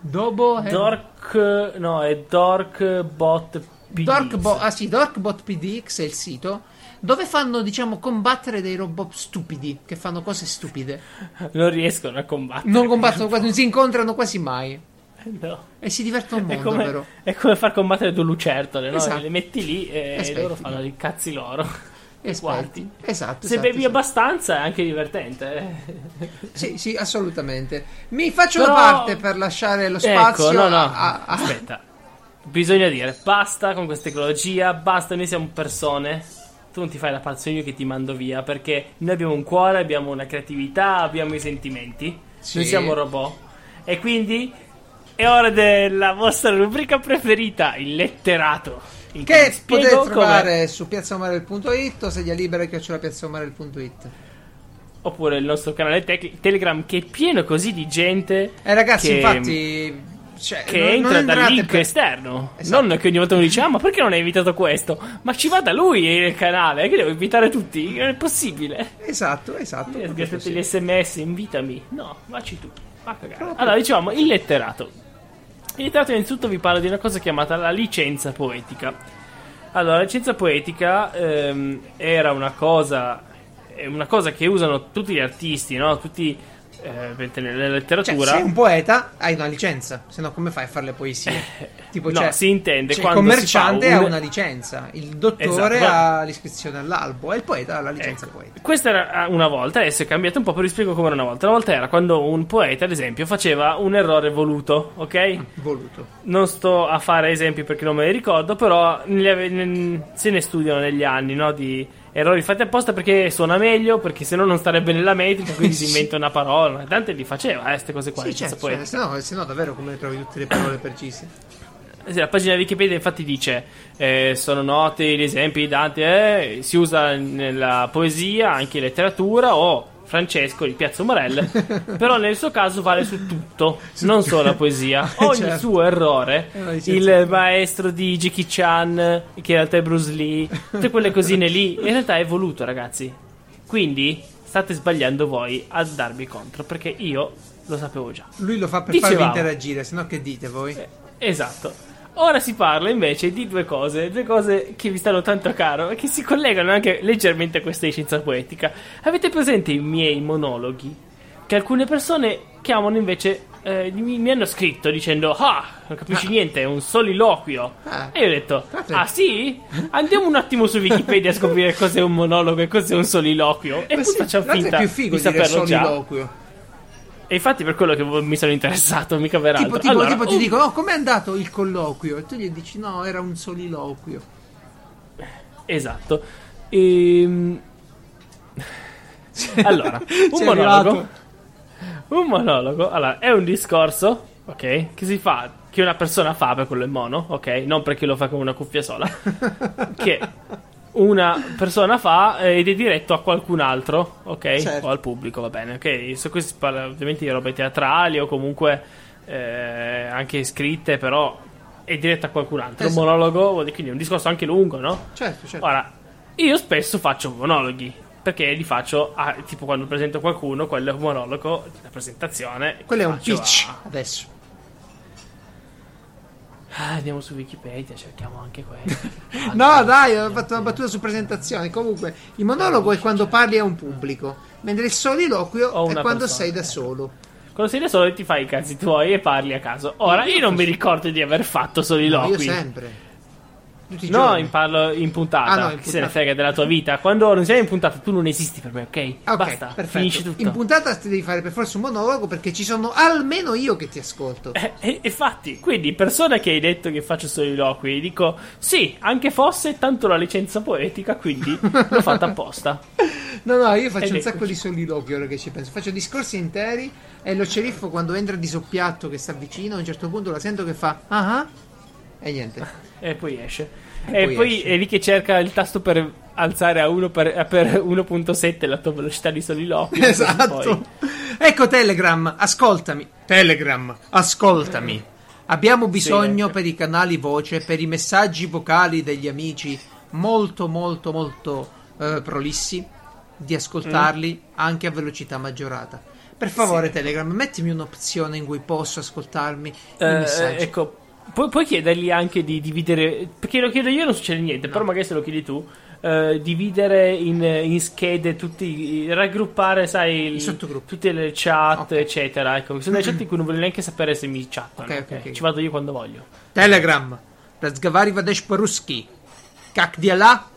Dobo... è- Dork... No, è Dorkbot PD. Dorkbo- ah sì, Dorkbot PDX è il sito dove fanno, diciamo, combattere dei robot stupidi che fanno cose stupide. Non riescono a combattere. Non combattono quasi, non si incontrano quasi mai No. e si divertono un È come, però. è come far combattere due lucertole, no? Esatto. Le metti lì e Aspetti. loro fanno i cazzi loro. Esperti. Esatto. Se esatto, bevi esatto. abbastanza è anche divertente. eh. Sì, sì, assolutamente. Mi faccio Però- parte per lasciare lo spazio Ecco, no, no. a- a- Aspetta. Bisogna dire basta con questa tecnologia, basta, noi siamo persone. Tu non ti fai la pazzo io che ti mando via perché noi abbiamo un cuore, abbiamo una creatività, abbiamo i sentimenti. Sì. Noi siamo robot. E quindi è ora della vostra rubrica preferita, il letterato. in Che potete come- trovare su piazzaomarel.it o sedia libera che c'è la piazzaomarel.it. Oppure il nostro canale tec- Telegram che è pieno così di gente Eh ragazzi, che- infatti cioè, che non- non entra dal entrate link per- esterno. Esatto. Non che ogni volta uno dice: Ah, ma perché non hai invitato questo? Ma ci va da lui il canale, che devo invitare tutti? Non è possibile. Esatto, esatto. Così. gli sms, invitami. No, vacci tu. Va. Allora, dicevamo il letterato. Il letterato, innanzitutto, vi parlo di una cosa chiamata la licenza poetica. Allora, la licenza poetica ehm, era una cosa. È una cosa che usano tutti gli artisti, no? Tutti. Eh, nella Cioè, letteratura. sei un poeta, hai una licenza, se no come fai a fare le poesie? Tipo, no, cioè, si intende cioè, il commerciante fa ha un- una licenza, il dottore Esatto, ha l'iscrizione all'albo e il poeta ha la licenza Ecco, poetica. Questa era una volta, adesso è cambiato un po', però vi spiego come era una volta. Una volta era quando un poeta, ad esempio, faceva un errore voluto, ok? Voluto. Non sto a fare esempi perché non me li ricordo, però ave- ne- se ne studiano negli anni, no? Di errori fatti apposta perché suona meglio, perché se no non starebbe nella metrica, quindi si inventa una parola. Dante li faceva, eh, queste cose qua. Sì, certo, cioè, se, no, se no davvero come trovi tutte le parole precise? Eh la pagina Wikipedia infatti dice eh, sono noti gli esempi di Dante eh, si usa nella poesia anche in letteratura o Francesco di Piazza Morel però nel suo caso vale su tutto non solo la poesia ogni Certo. suo errore licenza. il maestro di Jackie Chan che in realtà è Bruce Lee tutte quelle cosine lì in realtà è voluto ragazzi quindi state sbagliando voi a darmi contro perché io lo sapevo già Lui lo fa per Dicevamo. farvi interagire, se no che dite voi? Esatto. Ora si parla invece di due cose, due cose che vi stanno tanto caro e che si collegano anche leggermente a questa licenza poetica. Avete presente i miei monologhi? Che alcune persone chiamano invece. eh, mi, mi hanno scritto dicendo: Ah, non capisci Ah. niente, è un soliloquio. Ah. E io ho detto: Ah, sì? Andiamo un attimo su Wikipedia a scoprire cos'è un monologo e cos'è un soliloquio. E poi sì, facciamo finta è più figo di saperlo già. E infatti per quello che mi sono interessato, mica per altro. Tipo, tipo, Allora, tipo ti un- dicono, oh, com'è andato il colloquio? E tu gli dici, no, era un soliloquio. Esatto. Ehm... Allora, un monologo. Un monologo, allora, è un discorso, ok, che si fa, che una persona fa per quello è mono, ok, non perché lo fa con una cuffia sola, che una persona fa eh, ed è diretto a qualcun altro, ok? Certo. O al pubblico, va bene, ok? Su questo si parla ovviamente di robe teatrali o comunque eh, anche scritte, però è diretto a qualcun altro. Esatto. Un monologo, quindi è un discorso anche lungo, no? Certo, certo. Ora, io spesso faccio monologhi. Perché li faccio a- tipo quando presento qualcuno, quello è un monologo, la presentazione. Quello è un pitch a- adesso. Ah, andiamo su Wikipedia, cerchiamo anche quello. No, dai, ho fatto una battuta su presentazione. Comunque, il monologo è quando parli a un pubblico, mentre il soliloquio è quando persona, sei da solo. Quando sei da solo ti fai i cazzi tuoi e parli a caso. Ora, io non mi ricordo di aver fatto No, soliloqui. io sempre. Tutti i No, giorni. in parlo in puntata. Ah, no, in Chi se ne frega della tua vita? Quando non sei in puntata, tu non esisti per me, ok? Ah, ok, Basta, perfetto. finisci tutto. In puntata ti devi fare per forza un monologo perché ci sono almeno io che ti ascolto. Eh, eh, infatti, quindi, persona che hai detto che faccio soliloqui, dico sì, anche fosse tanto la licenza poetica, quindi l'ho fatta apposta. No, no, io faccio Ed un sacco eccoci. di soliloquio ora che ci penso. Faccio discorsi interi e lo sceriffo quando entra di soppiatto che sta vicino, a un certo punto la sento che fa ah ah e niente. E poi esce. E E, poi poi esce. è lì che cerca il tasto per alzare a, uno per, per 1.7 la tua velocità di soliloquio. Esatto. Ecco Telegram, ascoltami. Telegram, ascoltami. Abbiamo bisogno ecco. per i canali voce, per i messaggi vocali degli amici molto molto molto eh, prolissi di ascoltarli anche a velocità maggiorata. Per favore Telegram, mettimi un'opzione in cui posso ascoltarmi i Eh, messaggi. ecco, Pu- puoi chiedergli anche di dividere. Perché lo chiedo io non succede niente, no. però magari se lo chiedi tu. Eh, dividere in, in, schede tutti raggruppare sai il, tutte le chat okay. eccetera ecco sono delle chat in cui non voglio neanche sapere se mi chattano okay, okay, okay, ci vado io quando voglio telegram Razgavari Vadesh Paruski Kak di Allah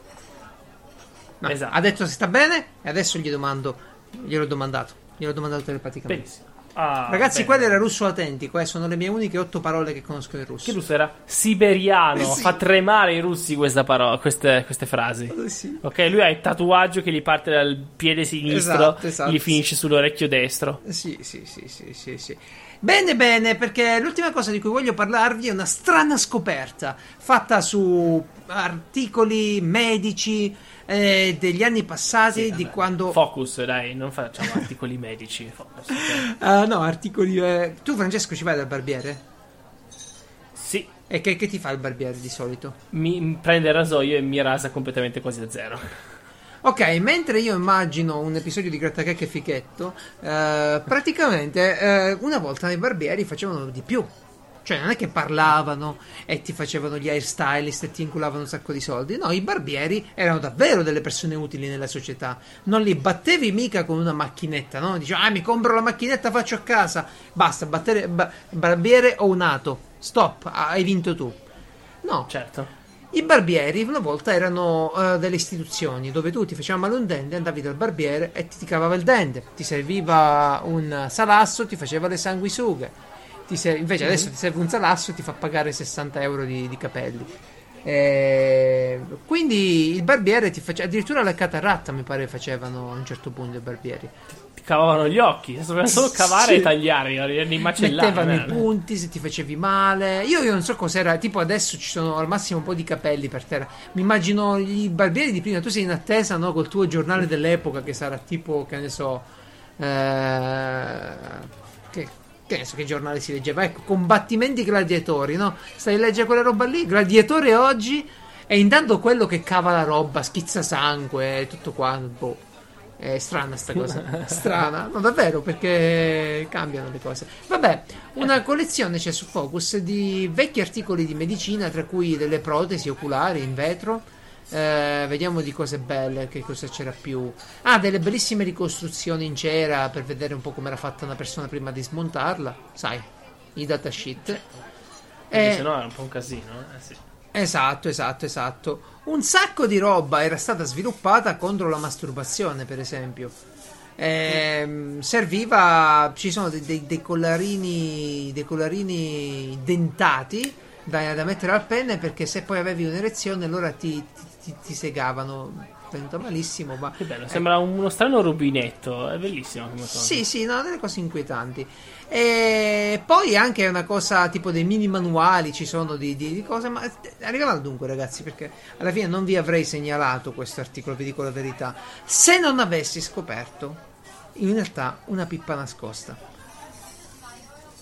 esatto. ha detto se sta bene e adesso gli domando gliel'ho domandato gliel'ho domandato telepaticamente benissimo Ah, Ragazzi, bene. quello era russo autentico, eh, sono le mie uniche otto parole che conosco in russo. Che russo era? Siberiano. Sì. Fa tremare i russi questa parola, queste, queste frasi. Eh, sì. Ok, lui ha il tatuaggio che gli parte dal piede sinistro, Esatto, esatto. gli finisce sull'orecchio destro. Sì, sì, sì, sì, sì, sì. Bene, bene, perché l'ultima cosa di cui voglio parlarvi è una strana scoperta fatta su articoli medici eh, degli anni passati di quando... Focus, dai, non facciamo articoli medici. Focus, ok? Ah, no, articoli... eh, Tu, Francesco, ci vai dal barbiere? Sì, E che, che ti fa il barbiere di solito? mi prende il rasoio e mi rasa completamente quasi a zero. Ok, mentre io immagino un episodio di Grattacacca e Fichetto, eh, praticamente eh, una volta i barbieri facevano di più. Cioè, non è che parlavano e ti facevano gli hairstylist e ti inculavano un sacco di soldi. No, i barbieri erano davvero delle persone utili nella società. Non li battevi mica con una macchinetta, no? Dici, ah, mi compro la macchinetta, faccio a casa. Basta, battere, ba- barbiere o unato. Stop, hai vinto tu. No, Certo. i barbieri una volta erano eh, delle istituzioni dove tu ti faceva male un dente, andavi dal barbiere e ti, ti cavava il dente, ti serviva un salasso, ti faceva le sanguisughe. Ti ser- invece adesso ti serve un salasso e ti fa pagare 60 euro di, di capelli. Eh, quindi il barbiere ti faceva addirittura la cataratta, mi pare facevano a un certo punto i barbieri. Ti cavavano gli occhi, dovevano solo cavare Sì. e tagliare, macellare. Mettevano i punti se ti facevi male. Io, io non so cos'era. Tipo, adesso ci sono al massimo un po' di capelli per terra. Mi immagino i barbieri di prima. Tu sei in attesa, no? Col tuo giornale dell'epoca, che sarà tipo, che ne so. eh, che, che ne so che giornale si leggeva. Ecco, combattimenti gladiatori, no? Stai a leggere quella roba lì. Gladiatore oggi. E intanto quello che cava la roba, schizza sangue, tutto qua. Boh. È strana sta cosa. Strana. No, davvero, perché cambiano le cose. Vabbè, una collezione c'è su Focus di vecchi articoli di medicina, tra cui delle protesi oculari in vetro. Eh, vediamo di cose belle, che cosa c'era più. Ah, delle bellissime ricostruzioni in cera per vedere un po' come era fatta una persona prima di smontarla. Sai, i datasheet. Eh, sennò era un po' un casino. Eh, sì. Esatto, esatto, esatto. Un sacco di roba era stata sviluppata contro la masturbazione, per esempio. Ehm, serviva. Ci sono dei, dei- dei collarini. dei collarini dentati da, da mettere al penne perché se poi avevi un'erezione allora ti, ti- ti- ti segavano. tenuta malissimo, ma Che bello, sembra uno strano rubinetto, è bellissimo come cosa. sì, sì, no, delle cose inquietanti. E poi anche una cosa tipo dei mini manuali ci sono di, di- di cose, ma arriviamo al dunque, ragazzi, perché alla fine non vi avrei segnalato questo articolo, vi dico la verità, se non avessi scoperto in realtà una pippa nascosta.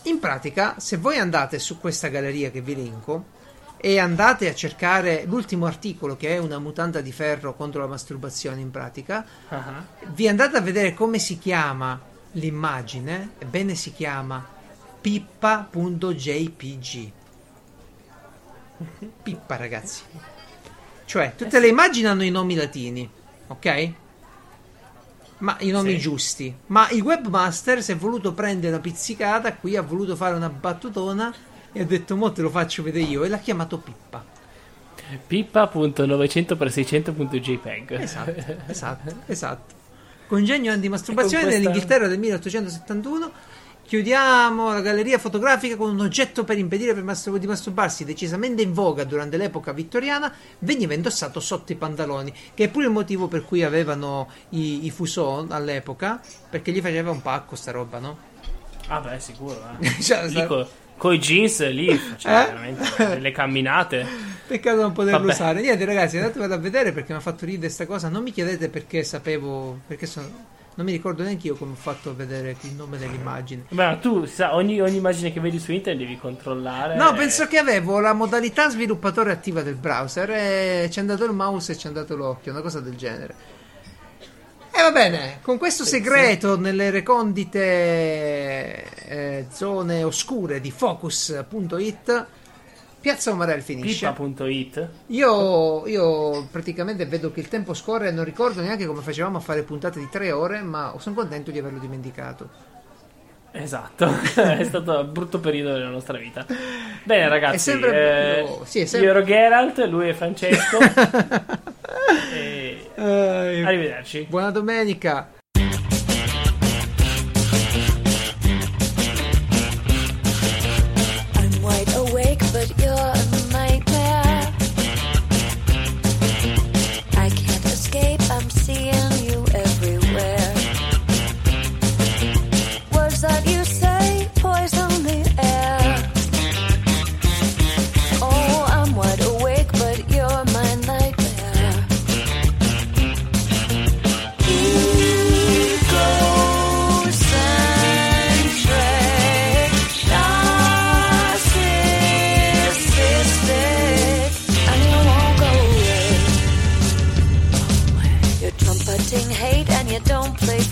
In pratica, se voi andate su questa galleria che vi linko e andate a cercare l'ultimo articolo che è una mutanda di ferro contro la masturbazione in pratica, Ah, vi andate a vedere come si chiama l'immagine, ebbene si chiama pippa.jpg. Pippa, ragazzi. Cioè, tutte le immagini hanno i nomi latini, ok? Ma i nomi Sì. giusti. Ma il webmaster si è voluto prendere una pizzicata, qui ha voluto fare una battutona e ha detto mo te lo faccio vedere io e l'ha chiamato Pippa. Pippa.900x600.jpg. Esatto, esatto, esatto. Congegno antimasturbazione questa- nell'Inghilterra del 1871. Chiudiamo la galleria fotografica con un oggetto per impedire per mastur- di masturbarsi decisamente in voga durante l'epoca vittoriana, veniva indossato sotto i pantaloni, che è pure il motivo per cui avevano i, i fuson all'epoca, perché gli faceva un pacco sta roba, no? Ah beh, sicuro. Eh. Cioè, Lì sa- co- coi jeans lì, cioè, Eh? veramente delle camminate. Peccato non poterlo Vabbè. usare. Niente, ragazzi, andatevelo a vedere perché mi ha fatto ridere sta cosa. Non mi chiedete perché sapevo. Perché sono. Non mi ricordo neanche io come ho fatto a vedere il nome dell'immagine. Beh, ma tu sa, ogni, ogni immagine che vedi su internet devi controllare. No, penso che avevo la modalità sviluppatore attiva del browser e ci è andato il mouse e ci è andato l'occhio, una cosa del genere. E va bene, con questo segreto nelle recondite eh, zone oscure di Focus.it, Piazza Omarel finisce. Pippa.it. Io, io praticamente vedo che il tempo scorre e non ricordo neanche come facevamo a fare puntate di tre ore, ma sono contento di averlo dimenticato. Esatto, è stato un brutto periodo della nostra vita. Bene, ragazzi, È sempre eh, bello- sì, è sempre- io ero Geralt, lui è Francesco. e Eh, arrivederci. buona domenica.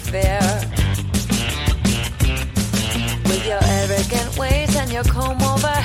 Fair. With your arrogant ways and your comb over